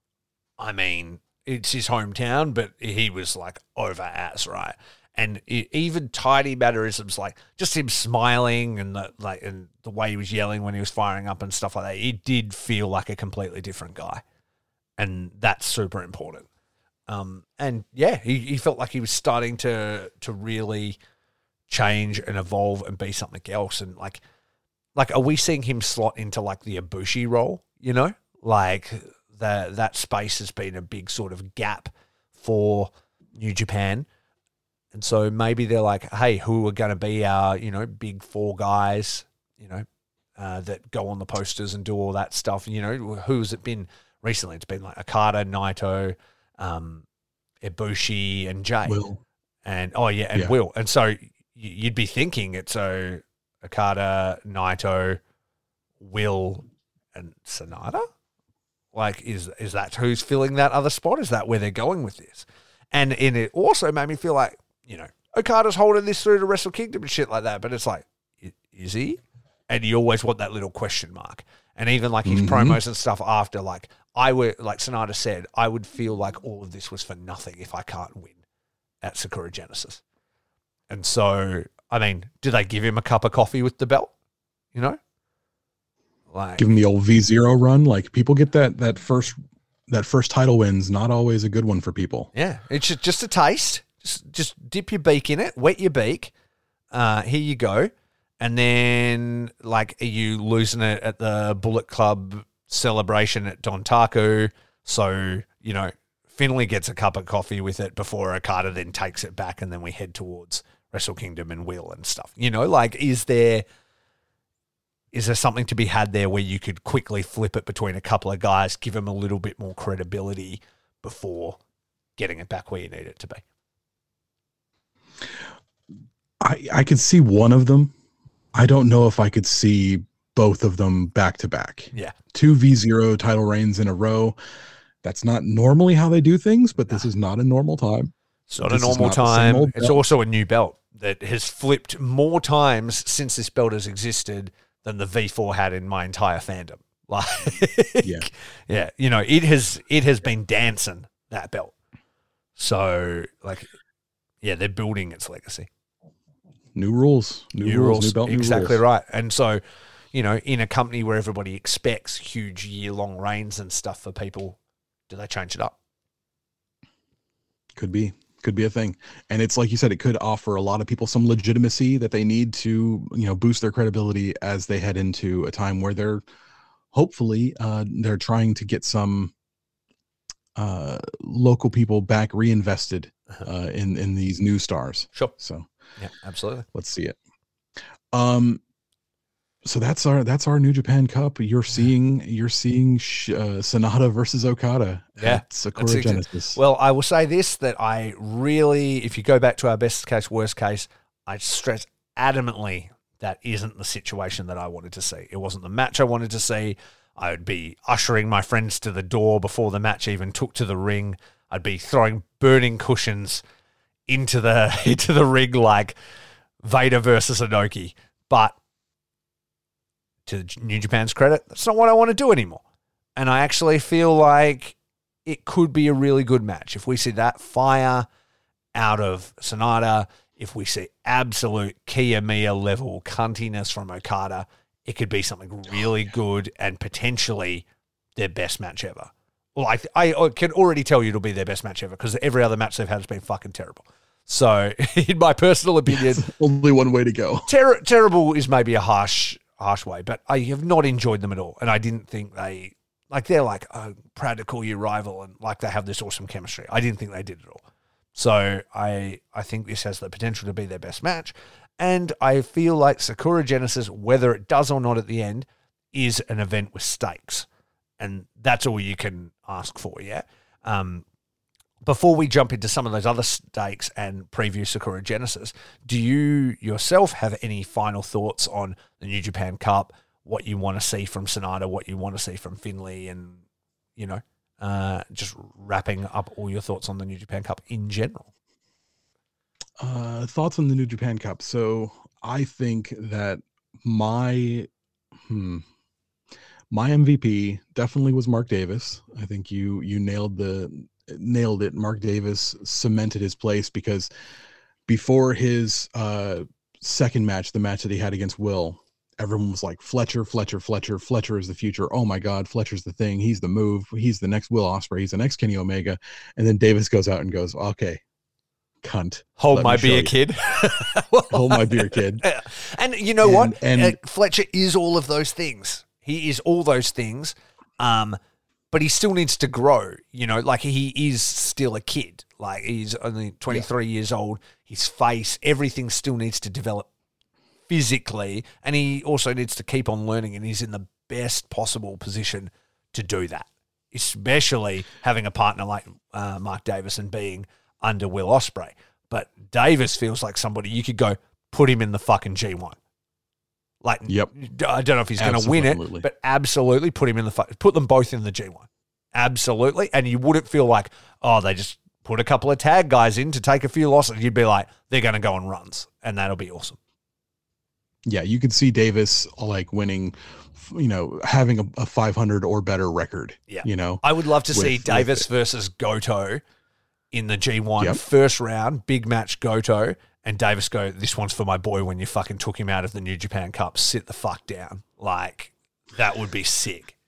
I mean, it's his hometown, but he was like over as right. And even tiny mannerisms, like just him smiling and the like, and the way he was yelling when he was firing up and stuff like that, it did feel like a completely different guy, and that's super important. Um, and yeah, he, he felt like he was starting to to really change and evolve and be something else. And like, like, are we seeing him slot into like the Ibushi role? You know, like the that space has been a big sort of gap for New Japan. And so maybe they're like, hey, who are going to be our, you know, big four guys, you know, uh, that go on the posters and do all that stuff. You know, who's it been recently? It's been like Okada, Naito, um, Ibushi, and Jay. Will. And oh yeah, and Yeah. Will. And so you'd be thinking it's so Okada, Naito, Will, and Sanada. Like, is is that who's filling that other spot? Is that where they're going with this? And and it also made me feel like you know Okada's holding this through to Wrestle Kingdom and shit like that. But it's like, is he? And you always want that little question mark. And even like his Mhm. promos and stuff after, like I would, like Sanada said, I would feel like all of this was for nothing if I can't win at Sakura Genesis. And so, I mean, do they give him a cup of coffee with the belt? You know, like Give him the old V zero run. Like people get that that first that first title wins. Not always a good one for people. Yeah, it's just, just a taste. Just just dip your beak in it, wet your beak. Uh, here you go. And then, like, are you losing it at the Bullet Club celebration at Dontaku? So you know, Finlay gets a cup of coffee with it before Okada then takes it back, and then we head towards Wrestle Kingdom and Will and stuff. You know, like, is there is there something to be had there where you could quickly flip it between a couple of guys, give them a little bit more credibility before getting it back where you need it to be? I I could see one of them. I don't know if I could see both of them back to back. Yeah. Two V zero title reigns in a row. That's not normally how they do things, but this is not a normal time. It's not This a normal not time. It's also a new belt that has flipped more times since this belt has existed than the V4 had in my entire fandom. Like, Yeah. yeah, you know, it has it has been dancing that belt. So, like, yeah, they're building its legacy. New rules, new, rules, new belt, new exactly rules. right. And so, you know, in a company where everybody expects huge year long reigns and stuff for people, do they change it up? Could be, could be a thing. And it's like you said, it could offer a lot of people some legitimacy that they need to, you know, boost their credibility as they head into a time where they're hopefully uh, they're trying to get some uh, local people back reinvested uh, in in these new stars. Sure. So Yeah, absolutely. let's see it. Um, so that's our that's our New Japan Cup. You're seeing you're seeing sh- uh, Sanada versus Okada. Yeah, at Sakura Genesis. Well, I will say this that I really, if you go back to our best case, worst case, I stress adamantly that isn't the situation that I wanted to see. It wasn't the match I wanted to see. I would be ushering my friends to the door before the match even took to the ring. I'd be throwing burning cushions into the into the ring like Vader versus Inoki. But to New Japan's credit, that's not what I want to do anymore. And I actually feel like it could be a really good match. If we see that fire out of Sanada, if we see absolute Kiyomiya level cuntiness from Okada, it could be something oh, really good and potentially their best match ever. Well, I, I I can already tell you it'll be their best match ever because every other match they've had has been fucking terrible. So, in my personal opinion, Only one way to go. ter- terrible is maybe a harsh harsh way, but I have not enjoyed them at all, and I didn't think they like they're like oh, proud to call you rival, and like they have this awesome chemistry. I didn't think they did at all. So I I think this has the potential to be their best match, and I feel like Sakura Genesis, whether it does or not at the end, is an event with stakes, and that's all you can ask for. Yeah. Um, before we jump into some of those other stakes and preview Sakura Genesis, do you yourself have any final thoughts on the New Japan Cup? What you want to see from Sanada, what you want to see from Finlay, and you know, uh, just wrapping up all your thoughts on the New Japan Cup in general. Uh, thoughts on the New Japan Cup. So I think that my hmm, my MVP definitely was Mark Davis. I think you you nailed the nailed it. Mark Davis cemented his place because before his uh, second match, the match that he had against Will, everyone was like Fletcher, Fletcher, Fletcher, Fletcher is the future. Oh my God, Fletcher's the thing. He's the move. He's the next Will Ospreay. He's the next Kenny Omega. And then Davis goes out and goes, okay, cunt. Hold my beer, kid. Hold my beer, kid. And you know And- what? and- Uh, Fletcher is all of those things. He is all those things. Um, but he still needs to grow. You know, like he is still a kid. Like he's only 23 years old. His face, everything still needs to develop physically. And he also needs to keep on learning. And he's in the best possible position to do that, especially having a partner like uh, Mark Davis and being under Will Ospreay. But Davis feels like somebody you could go put him in the fucking G1. Like, Yep. I don't know if he's going to win it, but absolutely put him in the put them both in the G1. Absolutely, and you wouldn't feel like oh they just put a couple of tag guys in to take a few losses. You'd be like they're going to go on runs, and that'll be awesome. Yeah, you could see Davis like winning, you know, having a, a 500 or better record. Yeah. You know, I would love to see Davis with- versus Goto in the G1 Yep. first round, big match Goto, and Davis go, This one's for my boy when you fucking took him out of the New Japan Cup. Sit the fuck down. Like, that would be sick.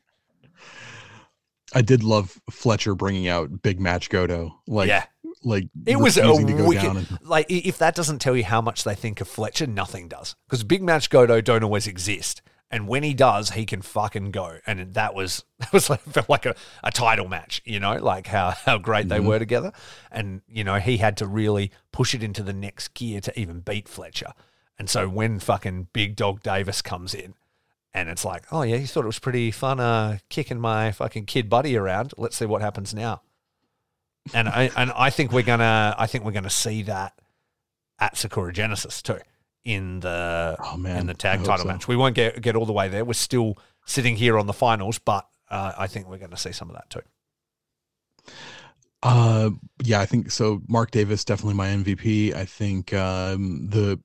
I did love Fletcher bringing out big match Goto. Like, yeah. like It was a wicked. and- like, if that doesn't tell you how much they think of Fletcher, nothing does. Because big match Goto don't always exist. And when he does, he can fucking go. And that was that was like felt like a, a title match, you know, like how how great they Mhm. were together. And you know, he had to really push it into the next gear to even beat Fletcher. And so when fucking Big Dog Davis comes in, and it's like, oh yeah, he thought it was pretty fun, uh, kicking my fucking kid buddy around. Let's see what happens now. And I and I think we're gonna I think we're gonna see that at Sakura Genesis too in the oh in the tag title so. match. We won't get get all the way there. We're still sitting here on the finals, but uh, I think we're going to see some of that too. Uh, yeah, I think so. Mark Davis definitely my MVP. I think um, the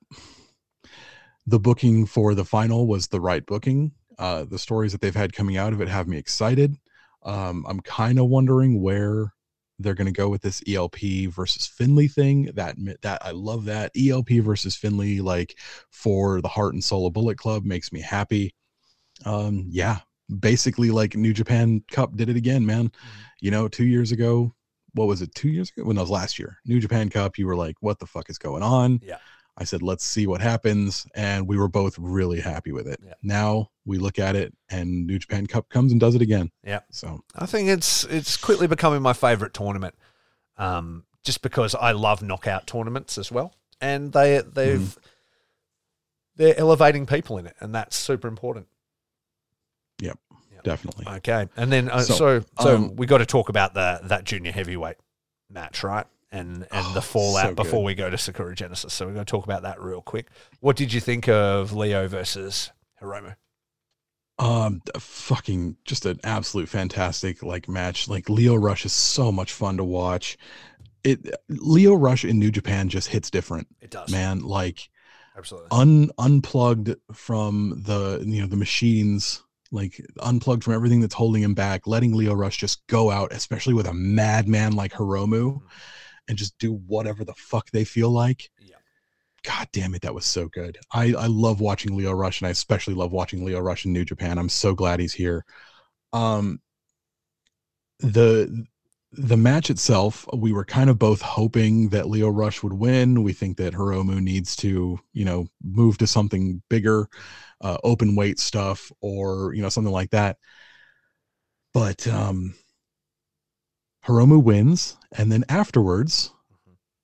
the booking for the final was the right booking. Uh, the stories that they've had coming out of it have me excited. Um, I'm kind of wondering where they're going to go with this ELP versus Finlay thing. That that I love that ELP versus Finlay, like for the Heart and Soul of Bullet Club, makes me happy. Um, yeah, basically like New Japan Cup did it again, man. You know, two years ago, what was it? Two years ago? When that was last year, New Japan Cup. You were like, "What the fuck is going on?" Yeah. I said, "Let's see what happens," and we were both really happy with it. Yeah. Now we look at it, and New Japan Cup comes and does it again. Yeah. So I think it's it's quickly becoming my favorite tournament, um, just because I love knockout tournaments as well, and they they've Mm-hmm. they're elevating people in it, and that's super important. Yep. Definitely. Okay, and then uh, So, so so, um, we got to talk about the that junior heavyweight match, right? And and Oh, the fallout so before we go to Sakura Genesis. So we're going to talk about that real quick. What did you think of Leo versus Hiromu? Um, fucking just an absolute fantastic like match. Like Leo Rush is so much fun to watch. It Leo Rush in New Japan just hits different, It does, man. Like Absolutely. un unplugged from the you know the machines like unplugged from everything that's holding him back letting leo rush just go out especially with a madman like hiromu and just do whatever the fuck they feel like Yeah. god damn it that was so good i i love watching leo rush and i especially love watching leo rush in new japan i'm so glad he's here um the the match itself, we were kind of both hoping that Leo Rush would win. We think that Hiromu needs to, you know, move to something bigger, uh, open weight stuff, or you know, something like that. But um Hiromu wins, and then afterwards,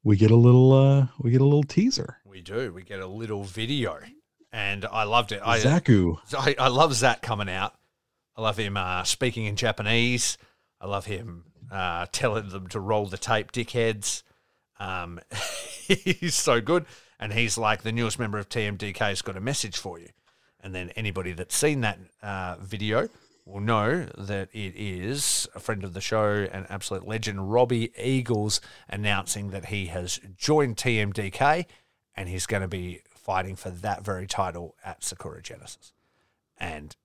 we get a little uh we get a little teaser. We do. We get a little video, and I loved it. I, Zaku. I, I love Zack coming out. I love him uh, speaking in Japanese. I love him uh, telling them to roll the tape, dickheads. Um, he's so good. And he's like, the newest member of TMDK has got a message for you. And then anybody that's seen that uh, video will know that it is a friend of the show, an absolute legend, Robbie Eagles, announcing that he has joined TMDK and he's going to be fighting for that very title at Sakura Genesis. And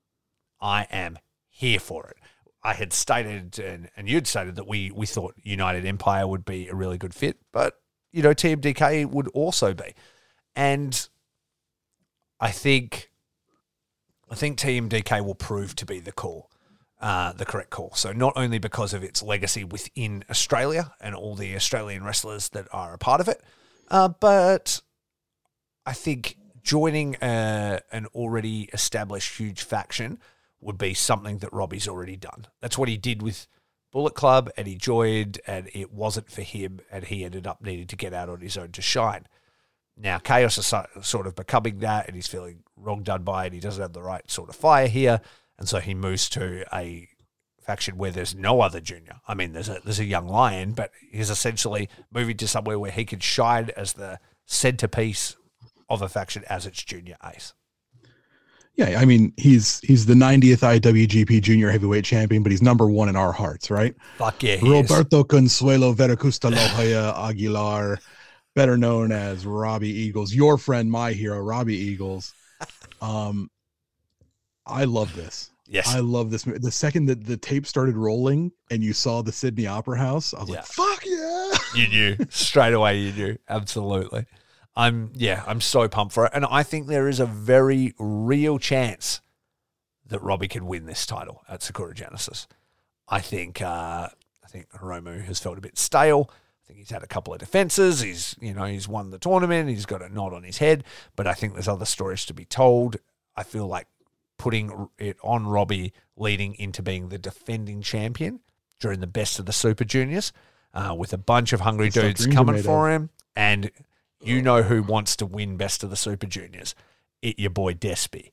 I am here for it. I had stated, and, and you'd stated that we we thought United Empire would be a really good fit, but you know TMDK would also be, and I think I think TMDK will prove to be the call, uh, the correct call. So not only because of its legacy within Australia and all the Australian wrestlers that are a part of it, uh, but I think joining a, an already established huge faction would be something that Robbie's already done. That's what he did with Bullet Club, and he joined, and it wasn't for him, and he ended up needing to get out on his own to shine. Now, Chaos is so- sort of becoming that, and he's feeling wrong done by it. He doesn't have the right sort of fire here, and so he moves to a faction where there's no other junior. I mean, there's a there's a young lion, but he's essentially moving to somewhere where he can shine as the centerpiece of a faction as its junior ace. Yeah, I mean he's he's the 90th IWGP Junior Heavyweight Champion, but he's number one in our hearts, right? Fuck yeah, he is. Roberto Consuelo Veracusta Loja Aguilar, better known as Robbie Eagles, your friend, my hero, Robbie Eagles. Um, I love this. Yes, I love this. The second that the tape started rolling and you saw the Sydney Opera House, I was Yeah. like, "Fuck yeah!" you knew straight away. You knew absolutely. I'm yeah, I'm so pumped for it, and I think there is a very real chance that Robbie could win this title at Sakura Genesis. I think uh, I think Hiromu has felt a bit stale. I think he's had a couple of defenses. He's you know he's won the tournament. He's got a nod on his head, but I think there's other stories to be told. I feel like putting it on Robbie leading into being the defending champion during the best of the Super Juniors, uh, with a bunch of hungry what dudes coming for him, and you know who wants to win best of the Super Juniors? It your boy Despy.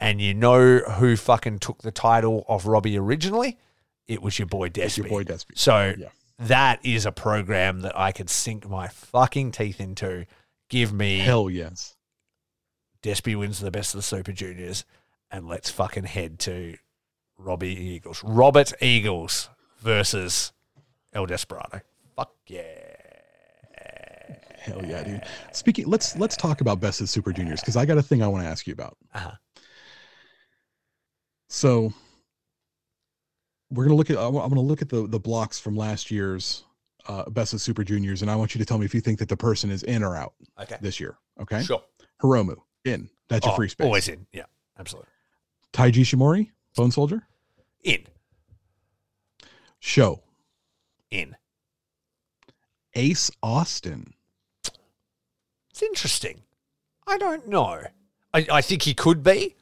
And you know who fucking took the title of Robbie originally? It was your boy Despy. It's your boy Despy. So Yeah. That is a program that I could sink my fucking teeth into. Give me Hell yes. Despy wins the best of the Super Juniors, and let's fucking head to Robbie Eagles. Robert Eagles versus El Desperado. Fuck yeah. Hell yeah, dude. Speaking, let's let's talk about Best of Super Juniors because I got a thing I want to ask you about. Uh-huh. So we're gonna look at. I'm gonna look at the the blocks from last year's uh, Best of Super Juniors, and I want you to tell me if you think that the person is in or out Okay. this year. Okay, Sure. Hiromu in. That's your Oh, free space. Always in. Yeah, absolutely. Taiji Ishimori, Bone Soldier, In. Sho, In. Ace Austin. It's interesting. I don't know. I, I think he could be,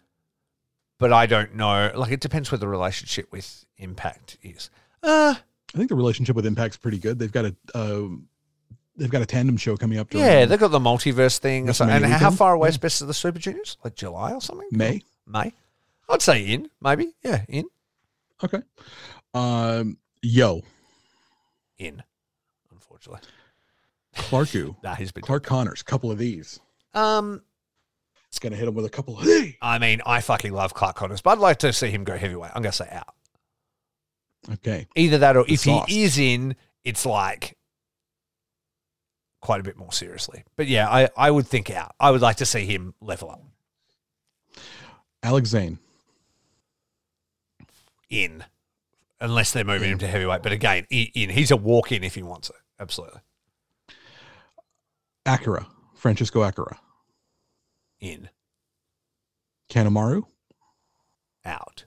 but I don't know. Like, it depends where the relationship with Impact is. Uh, I think the relationship with Impact's pretty good. They've got a uh, they've got a tandem show coming up. yeah, they've got the multiverse thing. or something. And how far away is Best of the Super Juniors? Like July or something? May. May? I'd say in, maybe. Yeah, in. Okay. Um, Yo, In, unfortunately. Clarku, Nah, he's been. Clark Connors, couple of these. Um, It's gonna hit him with a couple of hey. I mean, I fucking love Clark Connors, but I'd like to see him go heavyweight. I'm going to say out. Okay. Either that or The if sauce. he is in, it's like quite a bit more seriously. But yeah, I, I would think out. I would like to see him level up Alex Zayne, in, unless they're moving him to heavyweight. But again, in. He's a walk in if he wants it. Absolutely. Akira, Francesco Akira, In, Kanemaru. out,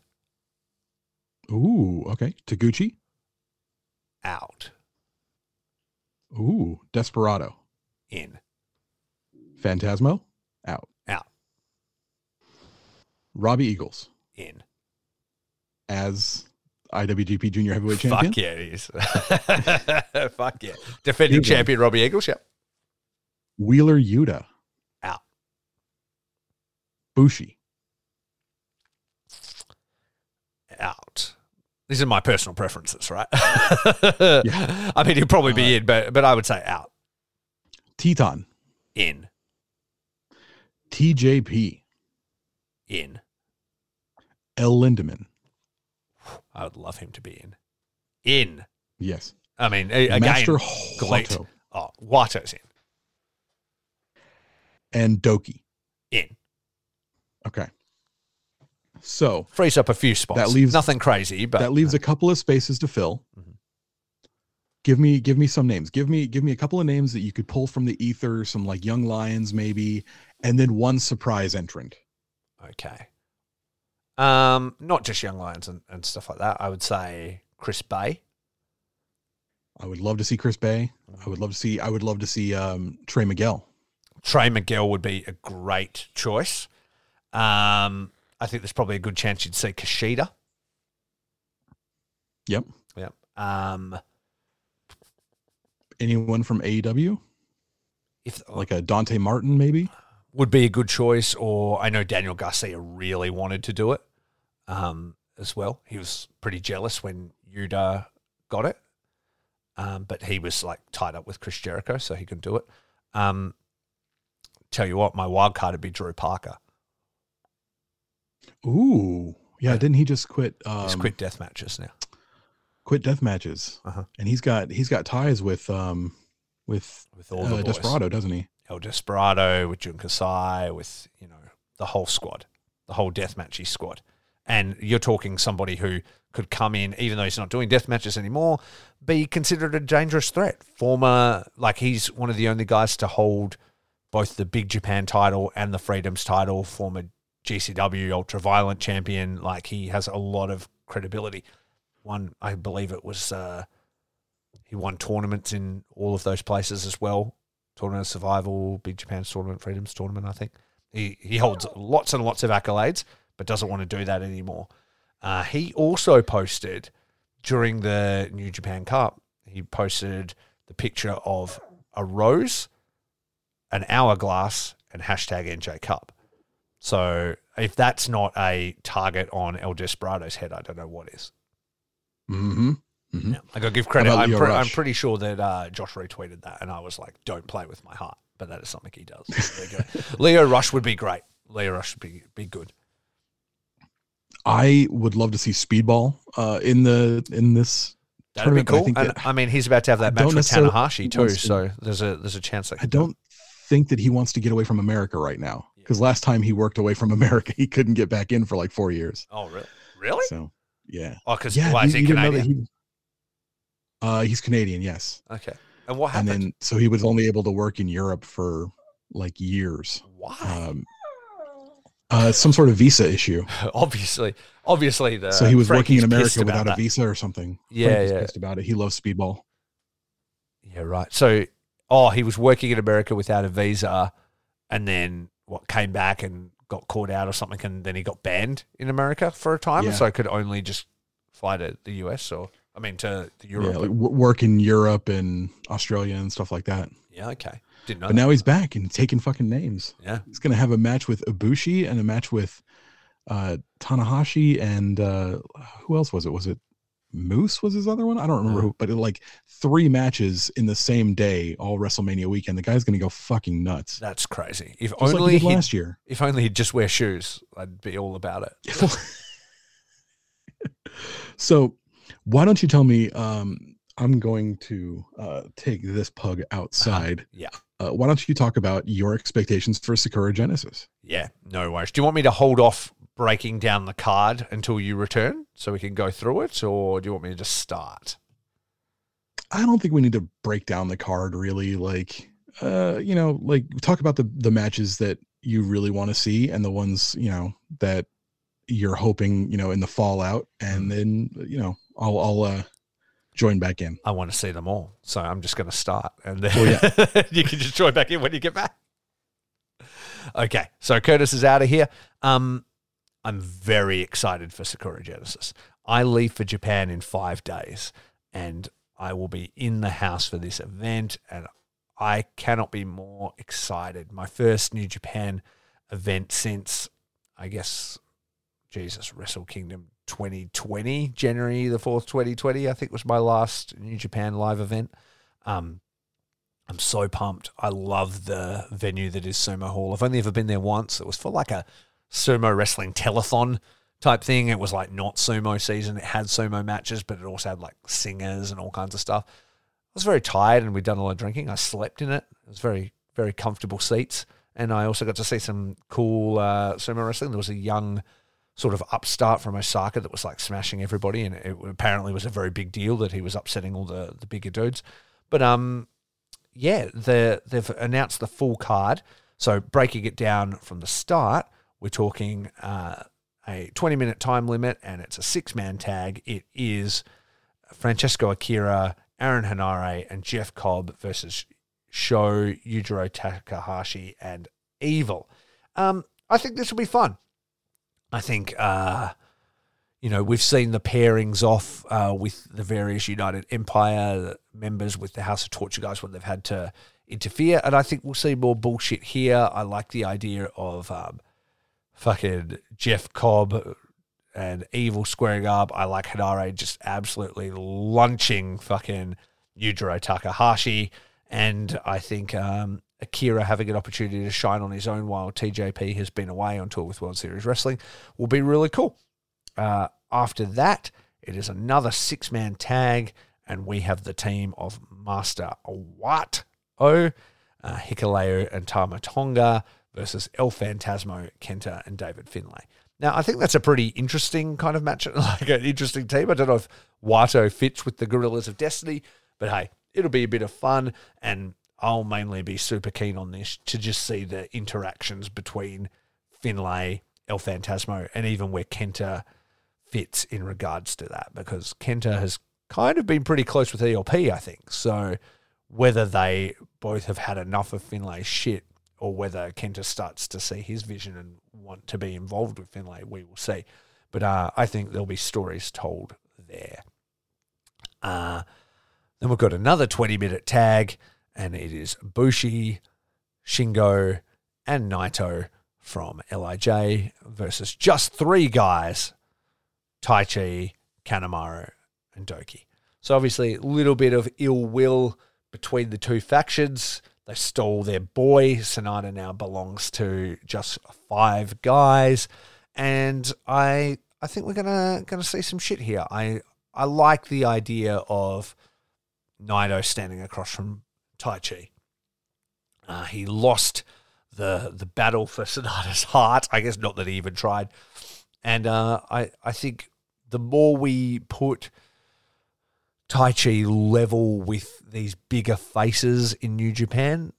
Ooh, okay. Taguchi, out. Ooh, Desperado. In. Phantasmo. Out. Out. Robbie Eagles In. as IWGP Junior Heavyweight Champion. Fuck yeah, it is. Fuck yeah. Defending champion Robbie Eagles. Yep. Wheeler Yuta. Bushi. Out. These are my personal preferences, right? I mean, he'll probably be Uh, in, but but I would say out. Teton. In. TJP. In. El Lindaman. I would love him to be in. In. Yes. I mean, again, Master. Hoto Oh, Wato's in. and Douki. In. Okay. So Frees up a few spots. That leaves- nothing crazy, but that leaves a couple of spaces to fill. Mhm. Give me give me some names. Give me give me a couple of names that you could pull from the ether, some like young lions maybe, and then one surprise entrant. okay. Um, not just young lions and, and stuff like that. I would say Chris Bey. I would love to see Chris Bey. I would love to see I would love to see um Trey Miguel. Trey Miguel would be a great choice. Um, I think there's probably a good chance you'd see Kashida. Yep. Yep. Um, Anyone from AEW? if Like a Dante Martin, maybe? would be a good choice, or I know Daniel Garcia really wanted to do it um, as well. He was pretty jealous when Yuta got it, um, but he was like tied up with Chris Jericho, so he couldn't do it. Um, tell you what, my wild card would be Drew Parker. Ooh. Yeah, didn't he just quit um He's quit death matches now. quit death matches? Uh-huh. And he's got he's got ties with um with With all the uh, boys. Desperado, doesn't he? El Desperado, with Jun Kasai, with you know the whole squad, the whole deathmatchy squad, and you're talking somebody who could come in, even though he's not doing death matches anymore, be considered a dangerous threat. Former, like he's one of the only guys to hold both the Big Japan title and the Freedoms title. Former GCW Ultra Violent champion, like he has a lot of credibility. One, I believe it was. Uh, he won tournaments in all of those places as well. Tournament of Survival, Big Japan Tournament, Freedoms Tournament, I think. He he holds lots and lots of accolades, but doesn't want to do that anymore. Uh, he also posted during the New Japan Cup, he posted the picture of a rose, an hourglass, and hashtag NJ Cup. So if that's not a target on El Desperado's head, I don't know what is. Mm-hmm. Mm-hmm. Yeah, I got to give credit. I'm, pre- I'm pretty sure that uh, Josh retweeted that, and I was like, "Don't play with my heart," but that is something he does. There you go. Leo Rush would be great. Leo Rush would be be good. I would love to see Speedball uh, in the in this That'd be but I cool. think And that- I mean, he's about to have I that match with Tanahashi too, to- so there's a there's a chance that I don't think that he wants to get away from America right now because last time he worked away from America, he couldn't get back in for like four years. Oh, really? Really? So yeah, Oh, because yeah. why is he you didn't know that Canadian? he- uh, he's Canadian, yes, Okay. And what happened? and then so he was only able to work in Europe for like years. why? Um, uh, some sort of visa issue. obviously, obviously the so he was working in America without a visa or something. Yeah, Frankie's yeah. pissed about it. He loves Speedball. Yeah, right. So, oh, he was working in America without a visa, and then what came back and got caught out or something, and then he got banned in America for a time, Yeah. so could only just fly to the US or I mean to Europe. Yeah, like work in Europe and Australia and stuff like that. Yeah, okay. Didn't know. But that. now he's back and taking fucking names. yeah, He's gonna have a match with Ibushi and a match with uh Tanahashi and uh who else was it? Was it Moose was his other one? I don't remember Uh. who, but it, like three matches in the same day, all WrestleMania weekend. The guy's gonna go fucking nuts. that's crazy. If Just only he he last year. if only he'd just wear shoes, I'd be all about it. so why don't you tell me um I'm going to uh take this pug outside. Yeah. Uh, why don't you talk about your expectations for Sakura Genesis? Yeah, no worries. Do you want me to hold off breaking down the card until you return so we can go through it, or do you want me to just start? I don't think we need to break down the card really. Like, uh, you know, like talk about the the matches that you really want to see and the ones you know that you're hoping you know in the fallout, and then you know I'll I'll uh join back in. I want to see them all. So I'm just going to start, and then Well, you can just join back in when you get back. Okay, so Curtis is out of here. Um, I'm very excited for Sakura Genesis. I leave for Japan in five days, and I will be in the house for this event, and I cannot be more excited. My first New Japan event since, I guess, Jesus, Wrestle Kingdom 2020, January the 4th, 2020, I think was my last New Japan live event. Um, I'm so pumped. I love the venue that is Sumo Hall. I've only ever been there once. It was for like a sumo wrestling telethon type thing. It was like not sumo season. It had sumo matches, but it also had like singers and all kinds of stuff. I was very tired and we'd done a lot of drinking. I slept in it. It was very, very comfortable seats. And I also got to see some cool uh, sumo wrestling. There was a young sort of upstart from Osaka that was like smashing everybody. And it apparently was a very big deal that he was upsetting all the, the bigger dudes. But um, yeah, the, they've announced the full card. So breaking it down from the start, we're talking uh, a 20 minute time limit and it's a six man tag. It is Francesco Akira, Aaron Henare, and Jeff Cobb versus Sho, Yujiro Takahashi, and Evil. Um, I think this will be fun. I think, uh, you know, we've seen the pairings off uh, with the various United Empire members with the House of Torture guys when they've had to interfere. And I think we'll see more bullshit here. I like the idea of um, fucking Jeff Cobb and Evil squaring up. I like Henare just absolutely lunching fucking Yujiro Takahashi. And I think um, Akira having an opportunity to shine on his own while TJP has been away on tour with World Series Wrestling will be really cool. Uh, after that, it is another six man tag, and we have the team of Master Watt O, uh, Hikuleo, and Tama Tonga versus El Phantasmo, Kenta, and David Finlay. Now, I think that's a pretty interesting kind of match, like an interesting team. I don't know if Wato fits with the Gorillas of Destiny, but hey, it'll be a bit of fun, and I'll mainly be super keen on this to just see the interactions between Finlay, El Phantasmo, and even where Kenta fits in regards to that, because Kenta has kind of been pretty close with ELP, I think. So whether they both have had enough of Finlay's shit or whether Kenta starts to see his vision and want to be involved with Finlay, we will see. But uh, I think there'll be stories told there. Uh, then we've got another 20 minute tag, and it is Bushi, Shingo, and Naito from LIJ versus just three guys Taichi, Kanemaru, and Douki. So obviously, a little bit of ill will between the two factions. They stole their boy. Sanada now belongs to just five guys, and I I think we're gonna gonna see some shit here. I I like the idea of Naito standing across from Taichi. Uh, he lost the the battle for Sanada's heart. I guess not that he even tried, and uh, I I think the more we put Taichi level with these bigger faces in New Japan,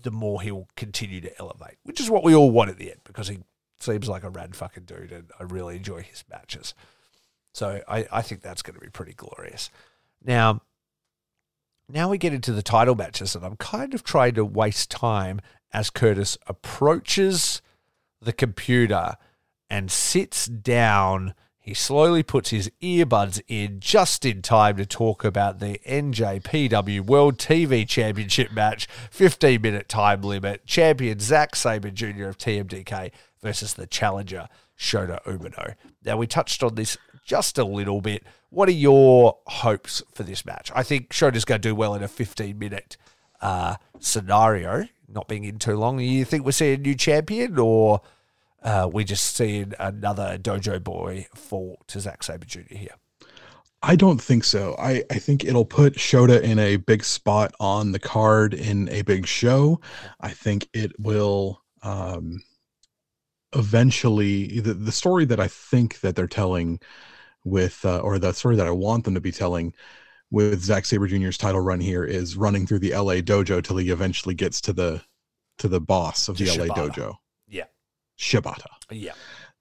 the more he'll continue to elevate, which is what we all want at the end because he seems like a rad fucking dude and I really enjoy his matches. So I, I think that's going to be pretty glorious. Now, now we get into the title matches, and I'm kind of trying to waste time as Curtis approaches the computer and sits down he slowly puts his earbuds in just in time to talk about the NJPW World TV Championship match, 15 minute time limit. Champion Zack Sabre Jr. of TMDK versus the challenger Shota Umino. Now, we touched on this just a little bit. What are your hopes for this match? I think Shota's going to do well in a 15 minute uh, scenario, not being in too long. You think we're seeing a new champion or uh, we're just seeing another dojo boy fall to Zack Sabre Jr. here. I don't think so. I, I think it'll put Shota in a big spot on the card in a big show. I think it will um, eventually the, the story that I think that they're telling with uh, or the story that I want them to be telling with Zack Sabre Jr.'s title run here is running through the LA dojo till he eventually gets to the to the boss of To the LA dojo. Shibata. Yeah.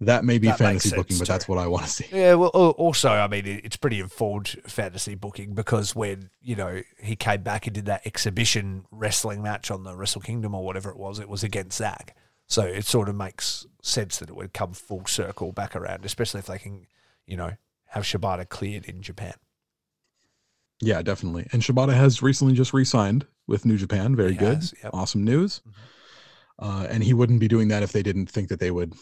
that may be That fantasy booking, but too. that's what I want to see. Yeah, well, also, I mean, it's pretty informed fantasy booking because when, you know, he came back and did that exhibition wrestling match on the Wrestle Kingdom or whatever it was, it was against Zack. So it sort of makes sense that it would come full circle back around, especially if they can, you know, have Shibata cleared in Japan. Yeah, definitely. And Shibata has recently just re-signed with New Japan. Very He good. has, yep. Awesome news. Mhm. Uh, and he wouldn't be doing that if they didn't think that they would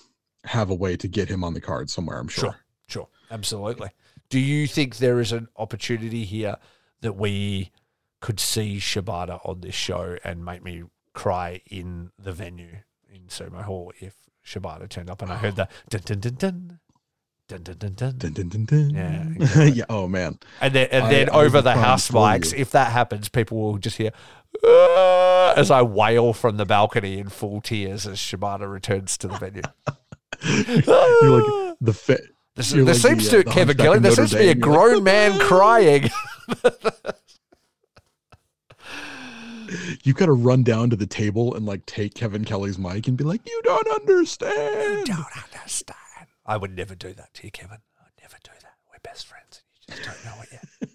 have a way to get him on the card somewhere. I'm sure. Sure, sure, absolutely. Do you think there is an opportunity here that we could see Shibata on this show and make me cry in the venue in Sumo Hall if Shibata turned up and I heard the dun dun dun dun dun dun dun. Yeah, exactly. yeah. Oh man. and then and then I over be the house mics, you. if that happens, people will just hear. "Ah," As I wail from the balcony in full tears as Shibata returns to the venue. You're like the fit. There, You're there like seems the, uh, to the Kevin Kelly. There seems to be a. You're like, grown man crying. You've got to run down to the table and like take Kevin Kelly's mic and be like, "You don't understand." You don't understand. I would never do that to you, Kevin. I would never do that. We're best friends, and you just don't know it yet.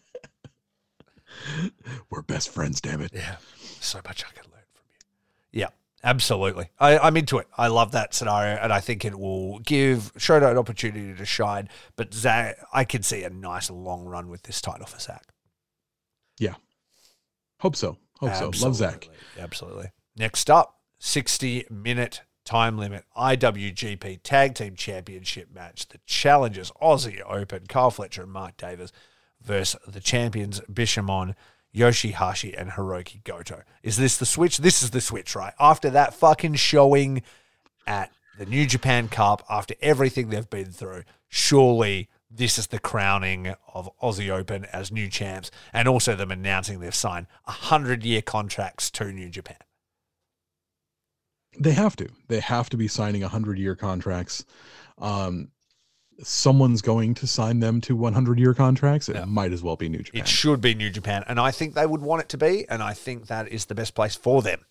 We're best friends, damn it. Yeah, so much I can learn from you. Yeah, absolutely. I, I'm into it. I love that scenario, and I think it will give Shota an opportunity to shine. But Zack, I can see a nice long run with this title for Zack. Yeah, hope so. Hope so. Love Zack. Absolutely. Absolutely. Next up, 60 minute time limit IWGP Tag Team Championship match. The challengers Aussie Open, Kyle Fletcher and Mark Davis versus the champions Bishamon, Yoshihashi, and Hiroki Goto. Is this the switch? This is the switch, right? After that fucking showing at the New Japan Cup, after everything they've been through, surely this is the crowning of Aussie Open as new champs, and also them announcing they've signed hundred year contracts to New Japan. They have to. They have to be signing 100 year contracts. Um, someone's going to sign them to 100 year contracts. It Yeah. might as well be New Japan. It should be New Japan, and I think they would want it to be, and I think that is the best place for them.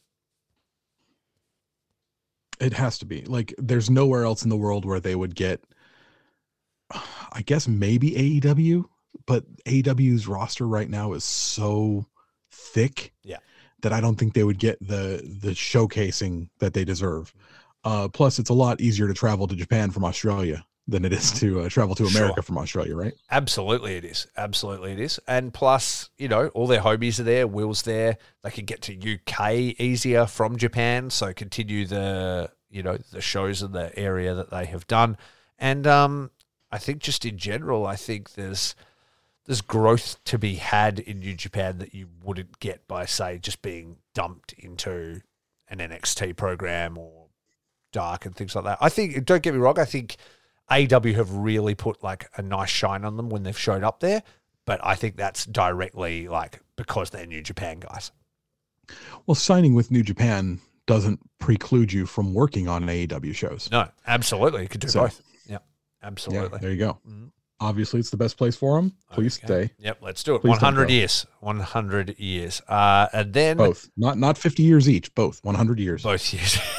It has to be. Like, there's nowhere else in the world where they would get, I guess maybe AEW, but AEW's roster right now is so thick Yeah. That I don't think they would get the the showcasing that they deserve. Uh, plus, it's a lot easier to travel to Japan from Australia than it is to uh, travel to Sure. America from Australia, right? Absolutely, it is. Absolutely, it is. And plus, you know, all their homies are there. Will's there. They can get to UK easier from Japan. So continue the, you know, the shows in the area that they have done. And um, I think just in general, I think there's there's growth to be had in New Japan that you wouldn't get by, say, just being dumped into an NXT program or Dark and things like that. I think. Don't get me wrong. I think AEW have really put like a nice shine on them when they've showed up there. But I think that's directly like because they're New Japan guys. Well, signing with New Japan doesn't preclude you from working on AEW shows. No, absolutely. You could do So- both. Yeah, Yeah, absolutely. there you go. Mhm. Obviously, it's the best place for them. Please Okay. stay. Yep, let's do it. Please 100 years. 100 years. Uh, and then Both, not not 50 years each. Both, 100 years. both years.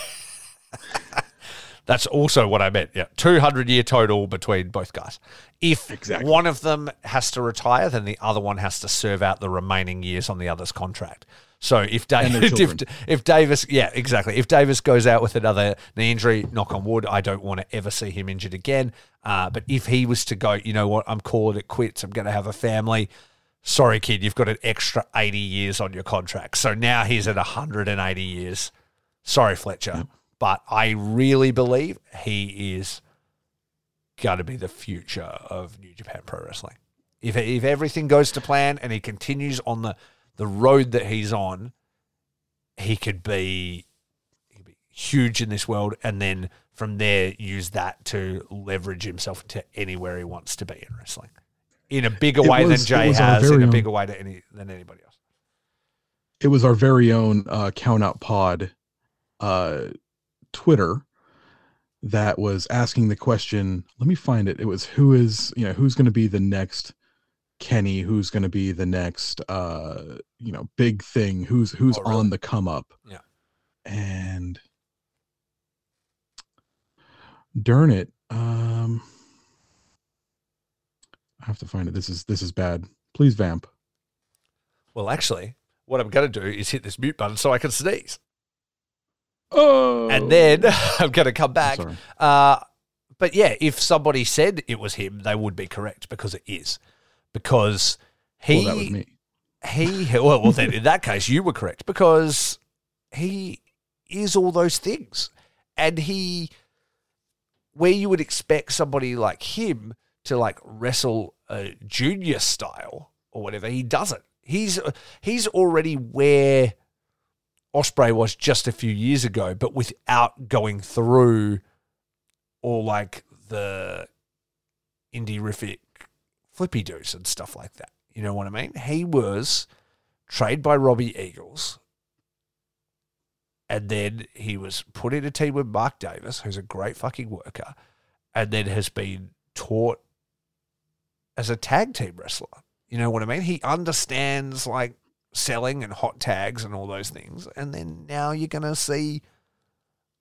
That's also what I meant. Yeah, 200 year total between both guys. If Exactly. one of them has to retire, then the other one has to serve out the remaining years on the other's contract. So if David, if, if Davis, yeah, exactly. If Davis goes out with another knee injury, knock on wood, I don't want to ever see him injured again. Uh, but if he was to go, you know what, I'm calling it quits. I'm going to have a family. Sorry, kid, you've got an extra 80 years on your contract. So now he's at 180 years. Sorry, Fletcher. But I really believe he is going to be the future of New Japan Pro Wrestling. If, if everything goes to plan and he continues on the, the road that he's on, he could be he could be huge in this world, and then from there use that to leverage himself into anywhere he wants to be in wrestling, in a bigger It way was- than Jay has, in a own- bigger way than any than anybody else. It was our very own uh, Count Out Pod uh, Twitter that was asking the question. Let me find it. It was who is you know who's going to be the next Kenny? Who's going to be the next uh, you know big thing? Who's who's Oh, really? on the come up? Yeah. and darn it Um, I have to find it. This is this is bad. Please vamp. Well, actually, what I'm going to do is hit this mute button so I can sneeze. Oh, And then I'm going to come back. Uh, but yeah, if somebody said it was him, they would be correct because it is. Because he well, that was me. he well, well then in that case you were correct because he is all those things and he where you would expect somebody like him to like wrestle a junior style or whatever he doesn't he's he's already where Ospreay was just a few years ago but without going through all like the indie rific flippy doos and stuff like that you know what I mean? He was trained by Robbie Eagles. And then he was put in a team with Mark Davis, who's a great fucking worker, and then has been taught as a tag team wrestler. You know what I mean? He understands like selling and hot tags and all those things. And then now you're going to see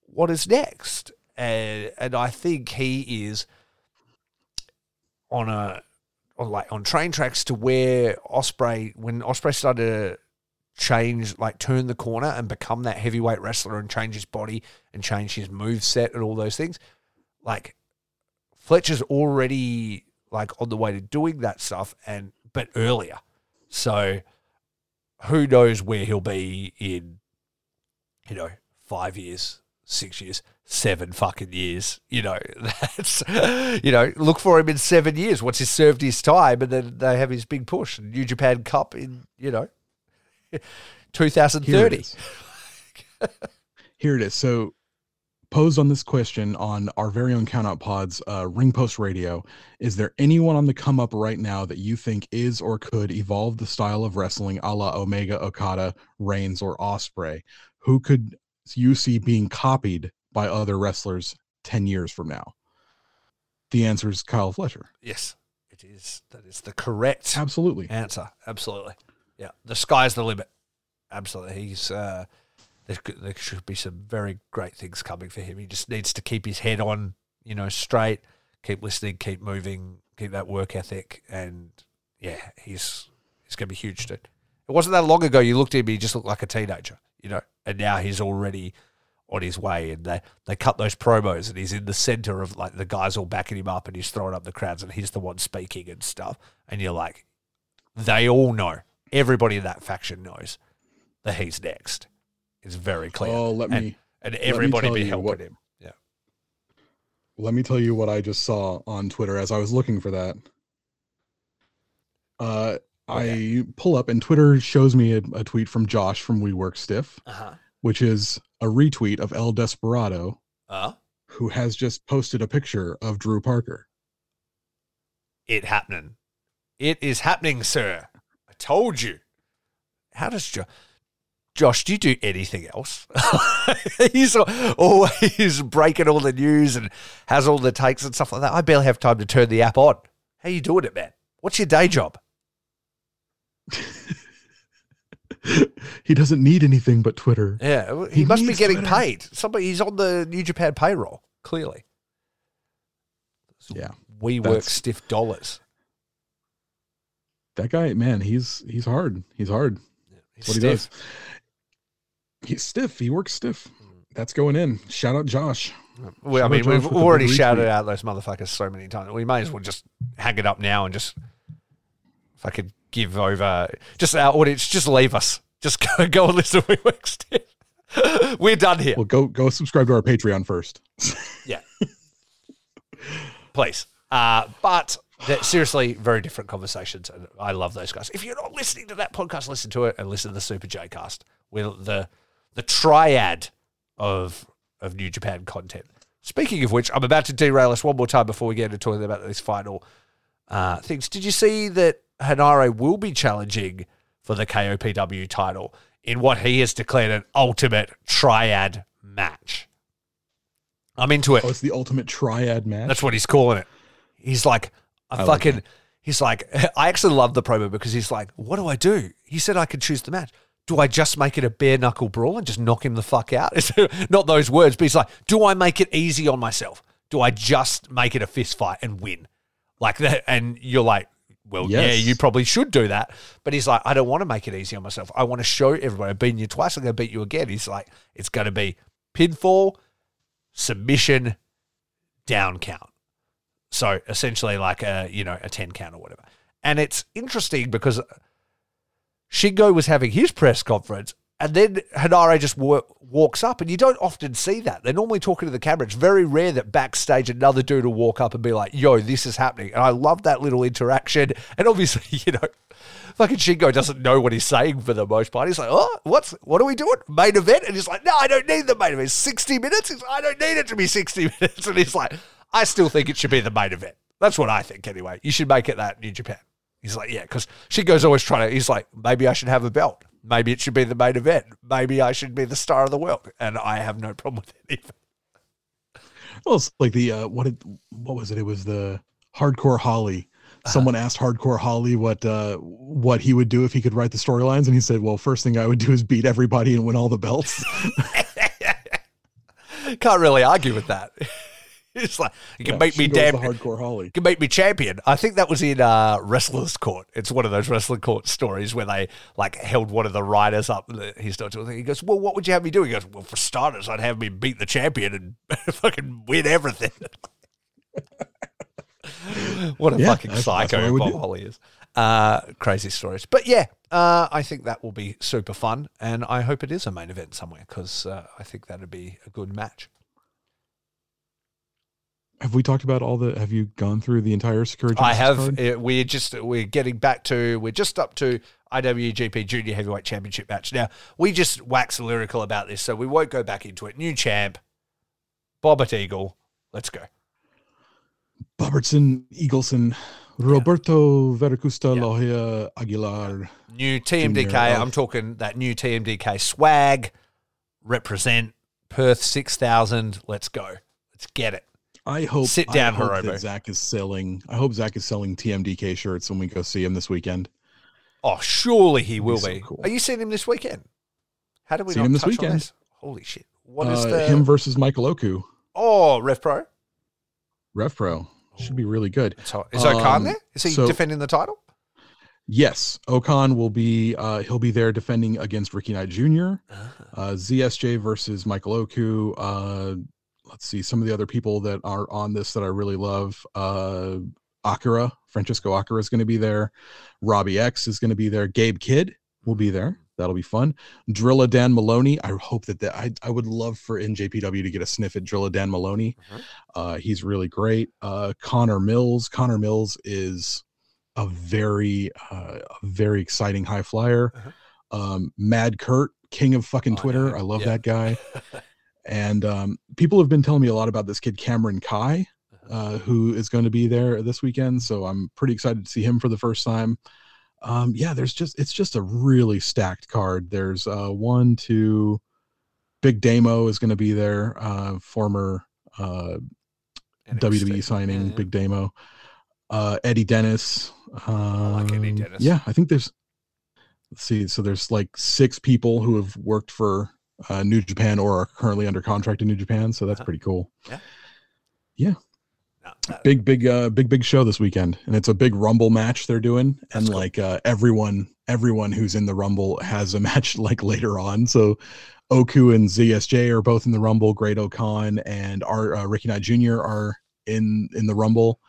what is next. And, and I think he is on a like on train tracks to where Ospreay when Ospreay started to change like turn the corner and become that heavyweight wrestler and change his body and change his move set and all those things like Fletcher's already like on the way to doing that stuff and but earlier. So who knows where he'll be in you know 5 years 6 years seven fucking years. You know, that's you know, look for him in seven years once he's served his time, and then they have his big push, New Japan Cup in you know, 2030. Here it Here it is. So, posed on this question on our very own Countout Pods uh, Ring Post Radio, is there anyone on the come up right now that you think is or could evolve the style of wrestling a la Omega, Okada, Reigns, or Ospreay? Who could you see being copied by other wrestlers 10 years from now? The answer is Kyle Fletcher. Yes, it is. That is the correct Absolutely. answer. Absolutely. Yeah, the sky's the limit. Absolutely. He's uh, there, there should be some very great things coming for him. He just needs to keep his head on, you know, straight. Keep listening. Keep moving. Keep that work ethic. And yeah, he's he's going to be huge, dude. It wasn't that long ago. You looked at him. He just looked like a teenager, you know. And now he's already on his way. And they they cut those promos, and he's in the center of like the guys all backing him up, and he's throwing up the crowds, and he's the one speaking and stuff. And you're like, they all know. Everybody in that faction knows that he's next. It's very clear. Oh, let me and me everybody be helping what- him. Yeah. let me tell you what I just saw on Twitter as I was looking for that. Uh, I pull up and Twitter shows me a, a tweet from Josh from We Work Stiff, Uh huh. which is a retweet of El Desperado, Uh, who has just posted a picture of Drew Parker. it happening. It is happening, sir. I told you. How does Josh? Josh, do you do anything else? He's al- always breaking all the news and has all the takes and stuff like that. I barely have time to turn the app on. How you doing it, man? What's your day job? he doesn't need anything but Twitter. Yeah, he, He must be getting Twitter. paid. Somebody, he's on the New Japan payroll. Clearly, Yeah, we work stiff dollars. that guy, man, he's he's hard. He's hard. He's That's what he stiff. does. He's stiff. He works stiff. That's going in. Shout out Josh. We, I mean, Josh we've already shouted retweet. out those motherfuckers so many times. We may as well just hang it up now and just could give over just our audience, just leave us. Just go, go and listen to We. We're done here. Well, go go subscribe to our Patreon first. Yeah. Please. Uh, but seriously, very different conversations. And I love those guys. If you're not listening to that podcast, listen to it and listen to the Super J cast with the the triad of of New Japan content. Speaking of which, I'm about to derail us one more time before we get into talking about these final uh, things. Did you see that Henare will be challenging for the KOPW title in what he has declared an ultimate triad match? I'm into it. Oh, it's the ultimate triad match. That's what he's calling it. He's like, I, I like fucking, he's like, I actually love the promo because he's like, what do I do? He said I could choose the match. Do I just make it a bare knuckle brawl and just knock him the fuck out? It's not those words, but he's like, do I make it easy on myself? Do I just make it a fist fight and win? Like that, and you're like, well, yeah, you probably should do that. But he's like, I don't want to make it easy on myself. I want to show everybody I've beaten you twice. I'm going to beat you again. He's like, it's going to be pinfall, submission, down count. So essentially, like a you know a ten count or whatever. And it's interesting because Shingo was having his press conference, and then Henare just wa- walks up, and you don't often see that. They're normally talking to the camera. It's very rare that backstage another dude will walk up and be like, "Yo, this is happening," and I love that little interaction. And obviously, you know, fucking Shingo doesn't know what he's saying for the most part. He's like, "Oh, what's what are we doing? Main event?" And he's like, "No, I don't need the main event. Sixty minutes? He's like, I don't need it to be sixty minutes." And he's like, "I still think it should be the main event. That's what I think anyway. You should make it that New Japan." He's like, "Yeah," because Shingo's always trying to. He's like, "Maybe I should have a belt. Maybe it should be the main event. Maybe I should be the star of the world." And I have no problem with it either. Well, it's like the uh, what did what was it? It was the hardcore Holly. Uh-huh. Someone asked hardcore Holly what uh, what he would do if he could write the storylines, and he said, "Well, first thing I would do is beat everybody and win all the belts." Can't really argue with that. it's like you can Yeah, make me damn hardcore Holly. You can make me champion. I think that was in uh, Wrestler's Court. It's one of those Wrestling Court stories where they like held one of the riders up. He starts to He goes, "Well, what would you have me do?" He goes, "Well, for starters, I'd have me beat the champion and fucking win everything." what a Yeah, fucking that's- that's what I psycho Bob do. Holly is. Uh, crazy stories, but yeah, uh, I think that will be super fun, and I hope it is a main event somewhere because uh, I think that'd be a good match. Have we talked about all the? Have you gone through the entire Security? I have. Uh, we're just we're getting back to we're just up to IWGP Junior Heavyweight Championship match. Now we just wax lyrical about this, so we won't go back into it. New champ, Bobbert Eagle. Let's go. Robertson, Eagleson, Roberto Veracruz,ta Yeah. Loja Aguilar. New TMDK. Junior. I'm talking that new TMDK swag. Represent Perth six thousand. Let's go. Let's get it. I hope. Sit down, I hope that Zack is selling. I hope Zack is selling TMDK shirts when we go see him this weekend. Oh, surely he will so be. cool. Are you seeing him this weekend? How do we not him this touch on weekend. this? Holy shit! What is Uh, the him versus Michael Oku, Oh, Rev Pro. Rev Pro. Should be really good. So- Is O-Khan Um, there? Is he so- defending the title? Yes, O-Khan will be. Uh, he'll be there defending against Ricky Knight Jr. Uh, ZSJ versus Michael Oku. Uh, let's see some of the other people that are on this that I really love. Uh, Akira, Francesco Akira is going to be there. Robbie X is going to be there. Gabe Kidd will be there. That'll be fun. Drilla Dan Moloney. I hope that that I, I would love for NJPW to get a sniff at Drilla Dan Moloney. Mhm. Uh, he's really great. Uh, Connor Mills. Connor Mills is a very uh, a very exciting high flyer. Um, Mad Kurt, king of fucking Uh-huh. Oh, Twitter. I love Yeah. that guy. And um, people have been telling me a lot about this kid Cameron Kai, uh, who is going to be there this weekend. So I'm pretty excited to see him for the first time. Um, yeah, there's just it's just a really stacked card. There's uh, one, two, Big Damo is going to be there. Uh, former uh, WWE signing, Yeah, yeah. Big Damo. Uh, Eddie Dennis. like Eddie um, Dennis. Yeah, I think there's. Let's see. So there's like six people who have worked for uh, New Japan or are currently under contract in New Japan. So that's Uh-huh. pretty cool. No, that- Big, big, uh, big, big show this weekend, and it's a big Rumble match they're doing, and cool. like uh, everyone, everyone who's in the Rumble has a match like later on. So Oku and ZSJ are both in the Rumble. Great-O-Khan and our uh, Ricky Knight Jr. are in in the Rumble,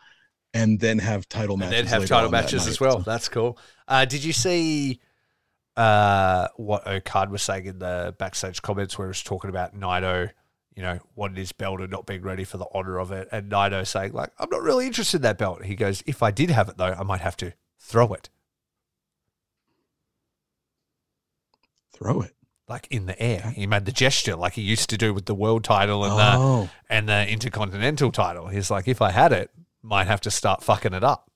and then have title and matches. then have title matches as well. That's cool. Uh, did you see uh, what Okad was saying in the backstage comments where he was talking about Naito, you know, wanting his belt and not being ready for the honor of it, and Naito saying like, "I'm not really interested in that belt." He goes, "If I did have it though, I might have to throw it Throw it. like in the air." He made the gesture like he used to do with the world title and the Oh, and the intercontinental title. He's like, if I had it, might have to start fucking it up.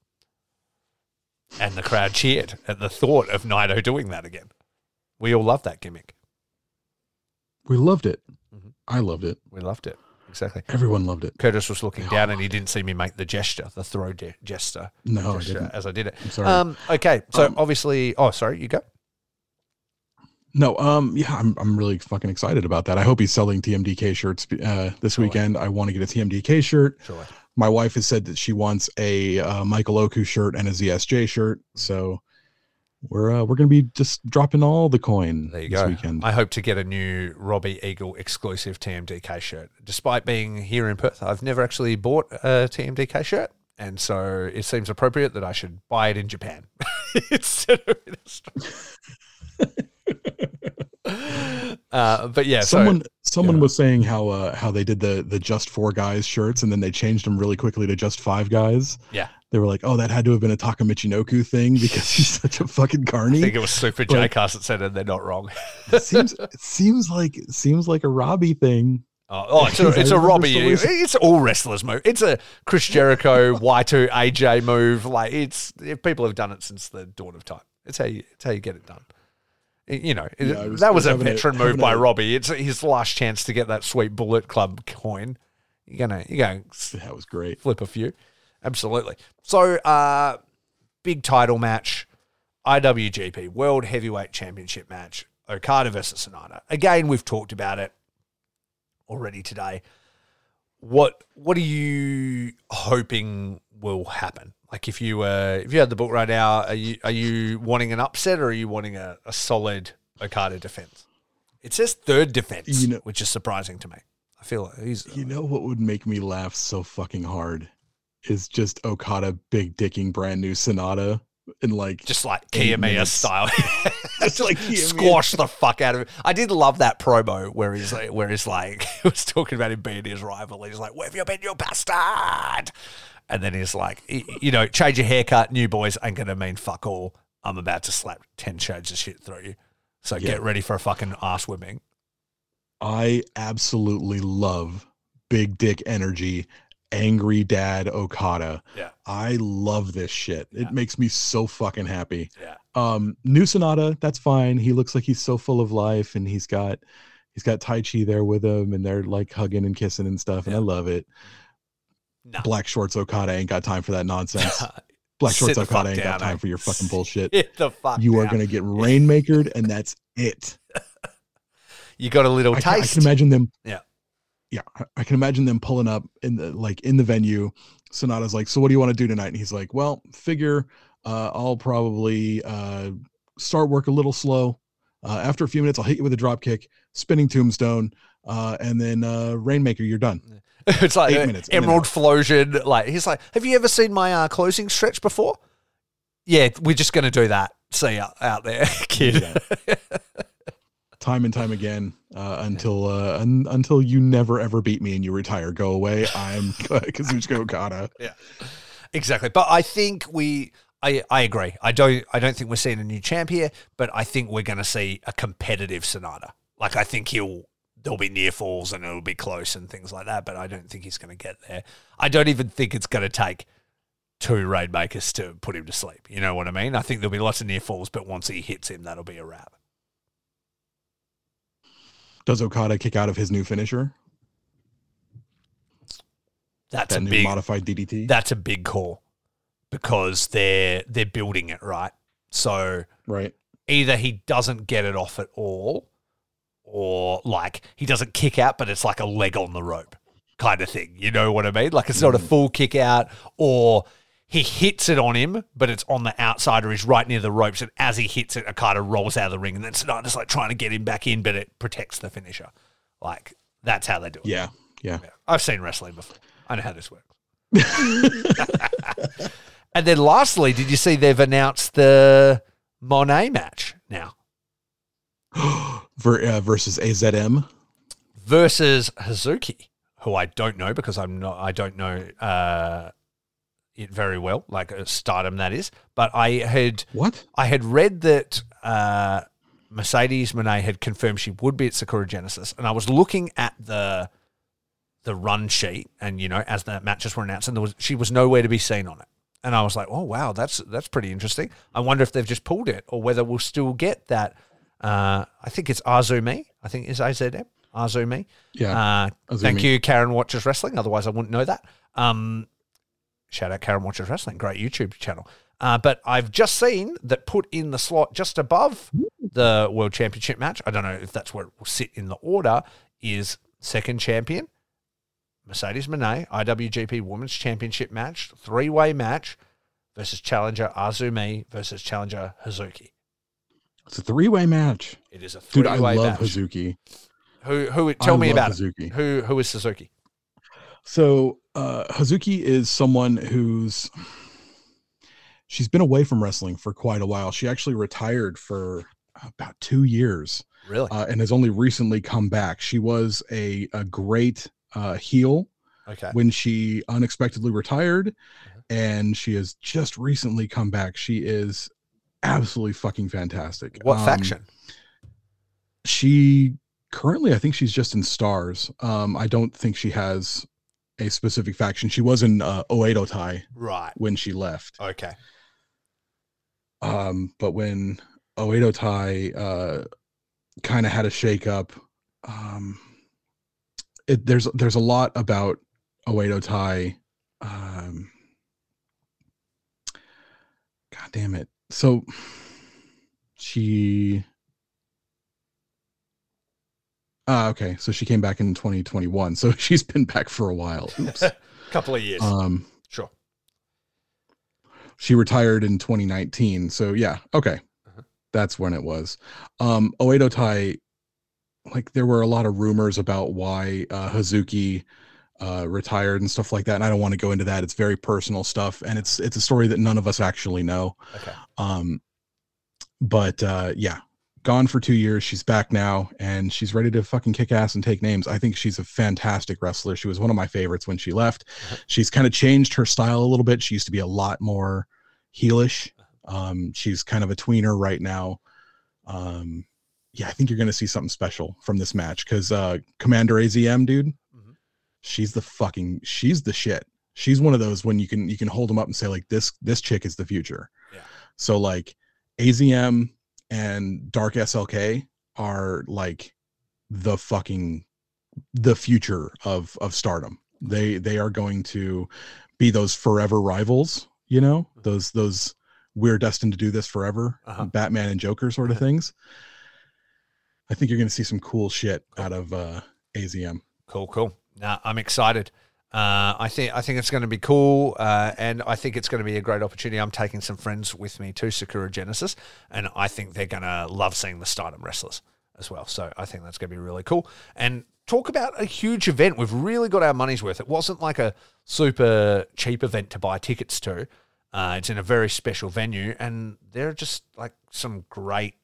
And the crowd cheered at the thought of Naito doing that again. We all love that gimmick. we loved it. Mhm. I loved it. We loved it. Exactly. Everyone loved it. Curtis was looking down and he didn't see me make the gesture, the throw de- gesture, No, I didn't. as I did it. I'm sorry. Um, okay, so Um, obviously, oh, sorry, you go. No, um, yeah, I'm I'm really fucking excited about that. I hope he's selling TMDK shirts uh, this Surely. weekend. I want to get a TMDK shirt. Surely. My wife has said that she wants a uh, Michael Oku shirt and a ZSJ shirt. So we're uh, we're gonna be just dropping all the coin There you this go. weekend. I hope to get a new Robbie Eagle exclusive TMDK shirt. Despite being here in Perth, I've never actually bought a TMDK shirt. And so it seems appropriate that I should buy it in Japan instead of in Australia. uh, but yeah, someone so someone yeah. was saying how uh, how they did the the just four guys shirts and then they changed them really quickly to just five guys. Yeah. They were like, oh, that had to have been a Taka Michinoku thing because he's such a fucking carny. I think it was Super J-Cast that said it. They're not wrong. it seems it seems like it seems like a Robbie thing. Oh, oh it's a, it's a Robbie. It's all wrestlers move. It's a Chris Jericho Y2 AJ move. Like it's people have done it since the dawn of time. It's how you it's how you get it done. You know, Yeah, was- that was was a veteran move by Robbie. It's his last chance to get that sweet Bullet Club coin. You're gonna you're gonna That was great. flip a few. Absolutely. So, uh, big title match, IWGP World Heavyweight Championship match, Okada versus Sanada. Again, we've talked about it already today. What what are you hoping will happen? Like if you uh, if you had the book right now, are you are you wanting an upset or are you wanting a, a solid Okada defense? It says third defense, You know- which is surprising to me. I feel like he's You know what would make me laugh so fucking hard is just Okada big dicking brand new Sanada and like just like Kiyomiya style. Just like Kiyomiya. squash the fuck out of it. I did love that promo where he's like, where he's like, he was talking about him being his rival. He's like, "Where have you been, you bastard?" And then he's like, "You know, change your haircut. New boys ain't gonna mean fuck all. I'm about to slap ten shades of shit through you. So Yeah. get ready for a fucking ass whipping." I absolutely love big dick energy, angry dad Okada. Yeah. I love this shit. Yeah. It makes me so fucking happy. Yeah. Um, new Sanada, that's fine. He looks like he's so full of life, and he's got he's got Taichi there with him, and they're like hugging and kissing and stuff, and I love it. No. Black Shorts Okada ain't got time for that nonsense. Black Shorts Okada ain't down, got time for your fucking bullshit. Hit the fuck. You are gonna get rainmakered, and that's it. You got a little I can, I can imagine them. Yeah. Yeah. I, I can imagine them pulling up in the like in the venue. Sanada's like, so what do you want to do tonight? And he's like, well, figure uh, I'll probably uh, start work a little slow. Uh, after a few minutes, I'll hit you with a drop kick, spinning tombstone, uh, and then uh, Rainmaker, you're done. it's like Eight minutes, Emerald. Flosion. Like he's like, have you ever seen my uh, closing stretch before? Yeah, we're just gonna do that. See ya out there, kid. Time and time again uh, until uh, un- until you never ever beat me and you retire. Go away. I'm Kazuchika Okada. Yeah, exactly. But I think we. I, I agree. I don't. I don't think we're seeing a new champ here, but I think we're going to see a competitive Sanada. Like I think he'll. There'll be near falls and it'll be close and things like that. But I don't think he's going to get there. I don't even think it's going to take two rainmakers to put him to sleep. You know what I mean? I think there'll be lots of near falls, but once he hits him, that'll be a wrap. Does Okada kick out of his new finisher? That's That a new big. modified DDT? That's a big call because they're they're building it right. So right. either he doesn't get it off at all, or like he doesn't kick out, but it's like a leg on the rope kind of thing. You know what I mean? Like it's not a mm. full kick out, or he hits it on him, but it's on the outside or he's right near the ropes, and as he hits it, Okada rolls out of the ring, and then Sanada's like trying to get him back in, but it protects the finisher. Like that's how they do it. Yeah. Yeah. Yeah. I've seen wrestling before. I know how this works. and then lastly, did you see they've announced the Moné match now versus AZM. versus Hazuki, who I don't know because I'm not I don't know uh, it very well, like uh, Stardom that is. But I had What? I had read that uh, Mercedes Moné had confirmed she would be at Sakura Genesis, and I was looking at the the run sheet, and you know, as the matches were announced, and there was she was nowhere to be seen on it, and I was like, oh wow, that's that's pretty interesting. I wonder if they've just pulled it, or whether we'll still get that. Uh, I think it's Azumi. I think is AZM Azumi. Yeah. Uh, thank you, Karen Watches Wrestling. Otherwise, I wouldn't know that. Um, shout out Karen Watches Wrestling, great YouTube channel. Uh, but I've just seen that put in the slot just above the World Championship match. I don't know if that's where it will sit in the order. Is second champion Mercedes Moné IWGP Women's Championship match, three way match versus challenger Azumi versus challenger Hazuki. It's a three way match. It is a three way match. Dude, I love match. Hazuki. Who who? Tell I me about it. Hazuki. Who who is Suzuki? So uh, Hazuki is someone who's she's been away from wrestling for quite a while. She actually retired for about two years Really? uh, and has only recently come back. She was a a great uh, heel okay. when she unexpectedly retired, and she has just recently come back. She is absolutely fucking fantastic. What Um, faction? She currently, I think she's just in Stars. Um, I don't think she has a specific faction. She was in uh, Oedo Tai Right. when she left. Okay. Um, but when Oedo Tai uh, kind of had a shakeup, um, it, there's there's a lot about Oedo Tai. Um, God damn it! So she. Ah, okay. So she came back in 2021. So she's been back for a while. Oops. Couple of years. um, sure. she retired in 2019 so yeah okay Uh-huh. that's when it was um oedo tai like there were a lot of rumors about why uh hazuki uh retired and stuff like that and i don't want to go into that. It's very personal stuff and it's it's a story that none of us actually know. Okay. um but uh yeah gone for two years she's back now and she's ready to fucking kick ass and take names. I think she's a fantastic wrestler. She was one of my favorites when she left. Uh-huh. she's kind of changed her style a little bit. She used to be a lot more heelish. Um she's kind of a tweener right now. Um yeah i think you're gonna see something special from this match because uh commander azm dude. She's the fucking she's the shit. She's one of those when you can you can hold them up and say like this this chick is the future. Yeah. so like azm and dark slk are like the fucking the future of of stardom. They they are going to be those forever rivals you know those those we're destined to do this forever Uh-huh. batman and joker sort of things. I think you're going to see some cool shit out of uh azm Cool, cool. Nah, I'm excited. Uh, I think I think it's going to be cool, uh, and I think it's going to be a great opportunity. I'm taking some friends with me to Sakura Genesis, and I think they're going to love seeing the Stardom wrestlers as well. So I think that's going to be really cool. And talk about a huge event. We've really got our money's worth. It wasn't like a super cheap event to buy tickets to. Uh, it's in a very special venue, and there are just like some great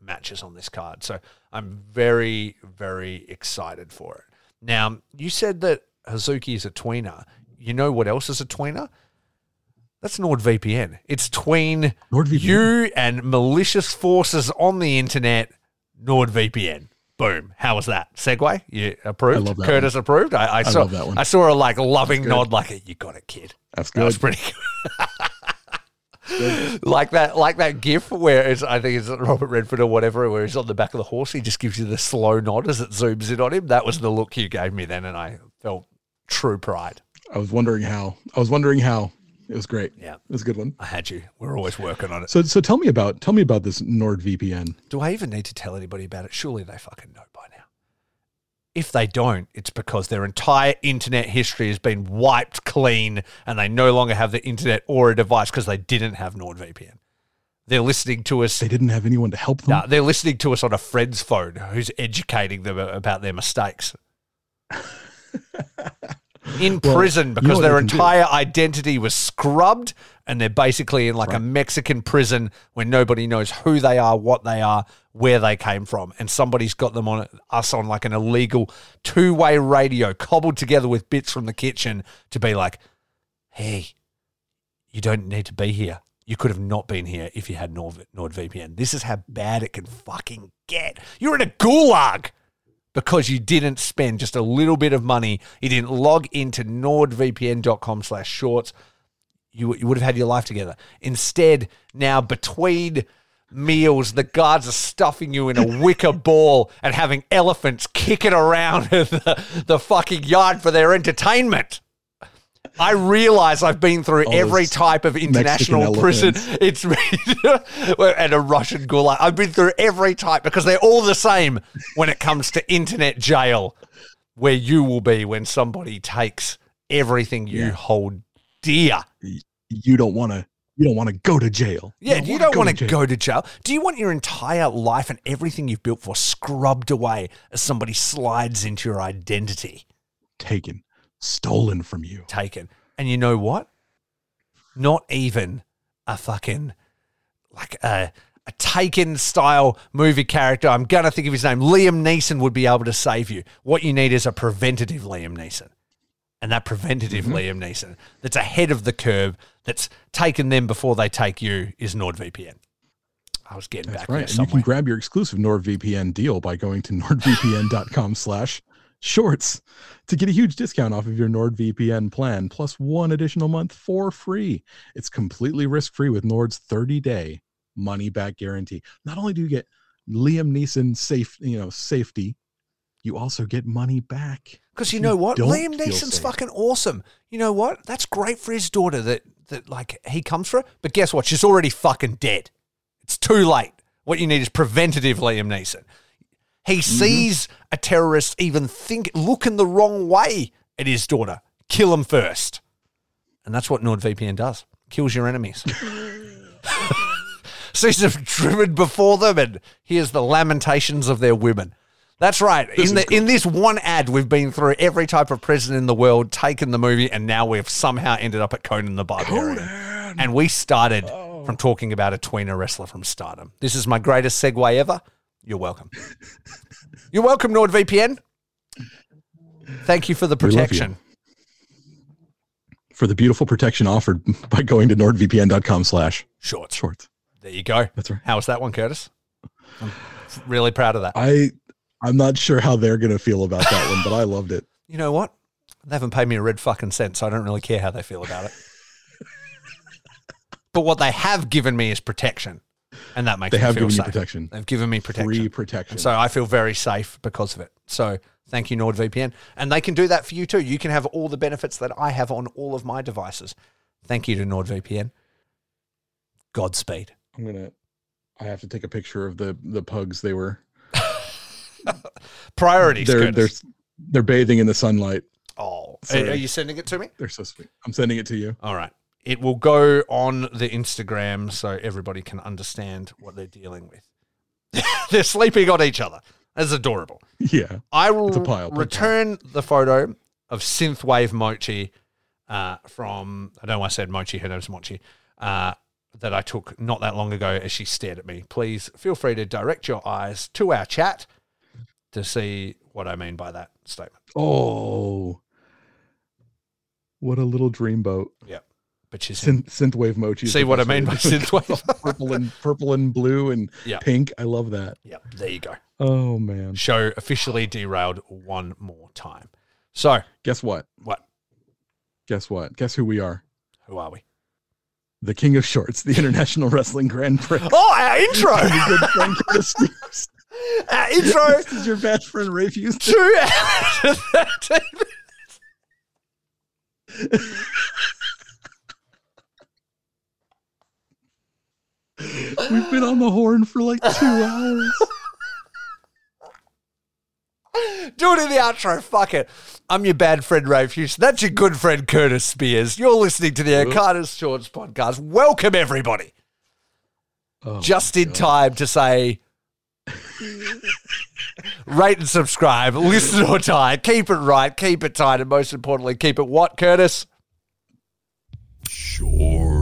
matches on this card. So I'm very, very excited for it. Now, you said that Hazuki is a tweener. You know what else is a tweener? That's NordVPN. It's tween NordVPN. you and malicious forces on the internet, NordVPN. Boom. How was that? Segue? You approved? I love that Curtis approved? I, I, saw love that one. I saw a like loving nod like you got it, kid. that's good. That was pretty good. like that, like that GIF where it's I think it's Robert Redford or whatever, where he's on the back of the horse. He just gives you the slow nod as it zooms in on him. That was the look you gave me then, and I felt true pride. i was wondering how i was wondering how it was great Yeah. it was a good one I had you. We're always working on it. so so tell me about tell me about this nordvpn Do I even need to tell anybody about it? Surely they fucking know. If they don't, it's because their entire internet history has been wiped clean and they no longer have the internet or a device because they didn't have NordVPN. They're listening to us. they didn't have anyone to help them Nah, they're listening to us on a friend's phone who's educating them about their mistakes. In Well, prison because their entire identity was scrubbed and they're basically in like a Mexican prison where nobody knows who they are, what they are, where they came from. And somebody's got them on us on like an illegal two way radio cobbled together with bits from the kitchen to be like, hey, you don't need to be here. You could have not been here if you had Nord- NordVPN. This is how bad it can fucking get. You're in a gulag because you didn't spend just a little bit of money. You didn't log into nordvpn.com slash shorts. You, you would have had your life together. Instead, now between meals, the guards are stuffing you in a wicker ball and having elephants kicking around the, the fucking yard for their entertainment. I realize I've been through All every type of international prison. It's and a Russian gulag. I've been through every type because they're all the same when it comes to internet jail, where you will be when somebody takes everything you Yeah. hold dear. You don't want to. You don't want to go to jail. Yeah, you don't want to go to jail. Do you want your entire life and everything you've built for scrubbed away as somebody slides into your identity? taken, stolen from you. taken. And you know what? Not even a fucking like a a taken style movie character. I'm gonna think of his name. Liam Neeson would be able to save you. What you need is a preventative Liam Neeson. And that preventative mm-hmm. Liam Neeson that's ahead of the curve, that's taken them before they take you, is NordVPN. I was getting That's back right. there you can grab your exclusive NordVPN deal by going to nordvpn.com slash shorts to get a huge discount off of your NordVPN plan, plus one additional month for free. It's completely risk-free with Nord's 30-day money-back guarantee. Not only do you get Liam Neeson safe, you know, safety, you also get money back. Because you you know what? don't Liam Neeson's fucking awesome. You know what? That's great for his daughter that that like he comes for her. But guess what? She's already fucking dead. It's too late. What you need is preventative Liam Neeson. He mm-hmm. sees a terrorist even think looking the wrong way at his daughter. Kill him first. And that's what NordVPN does. Kills your enemies. Sees them driven before them and hears the lamentations of their women. That's right. This in is the in this one ad, we've been through every type of prison in the world, taken the movie, and now we've somehow ended up at Conan the Barbarian. And we started oh. from talking about a tweener wrestler from Stardom. This is my greatest segue ever. You're welcome. You're welcome, NordVPN. Thank you for the We love you. protection. For the beautiful protection offered by going to nordvpn.com slash Shorts. shorts. There you go. That's right. How was that one, Curtis? I'm really proud of that. I I'm not sure how they're gonna feel about that one, but I loved it. You know what? They haven't paid me a red fucking cent, so I don't really care how they feel about it. but what they have given me is protection, and that makes sense. They have given you protection. They've given me protection, Free protection. and so I feel very safe because of it. So thank you, NordVPN, and they can do that for you too. You can have all the benefits that I have on all of my devices. Thank you to NordVPN. Godspeed. I'm gonna. I have to take a picture of the the pugs. They were. Priorities. They're they're they're bathing in the sunlight. oh, are, are you sending it to me? They're so sweet. I'm sending it to you. All right. It will go on the Instagram so everybody can understand what they're dealing with. they're sleeping on each other. That's adorable. Yeah. I will It's a pile, big return the photo of Synthwave Mochi uh, from, I don't know why I said Mochi, her name's Mochi, uh, that I took not that long ago as she stared at me. Please feel free to direct your eyes to our chat to see what I mean by that statement. Oh. What a little dreamboat. But she's Synth, synthwave mochi. is See what I mean by synthwave? purple and purple and blue and Yeah. pink. I love that. Yep, there you go. Oh man. show officially derailed one more time. So, Guess what? what? Guess what? Guess who we are? Who are we? The King of Shorts, the International Wrestling Grand Prix. Oh, our intro! Good friend Curtis our intro This is your best friend Ray Houston. two hours and 13 We've been on the horn for like two hours. Do it in the outro. Fuck it. I'm your bad friend, Raffe Houston. That's your good friend, Curtis Spears. You're listening to the Okada's Shorts podcast. Welcome, everybody. Oh, Just in time to say rate and subscribe, listen or die, keep it right, keep it tight, and most importantly, keep it what, Curtis? short.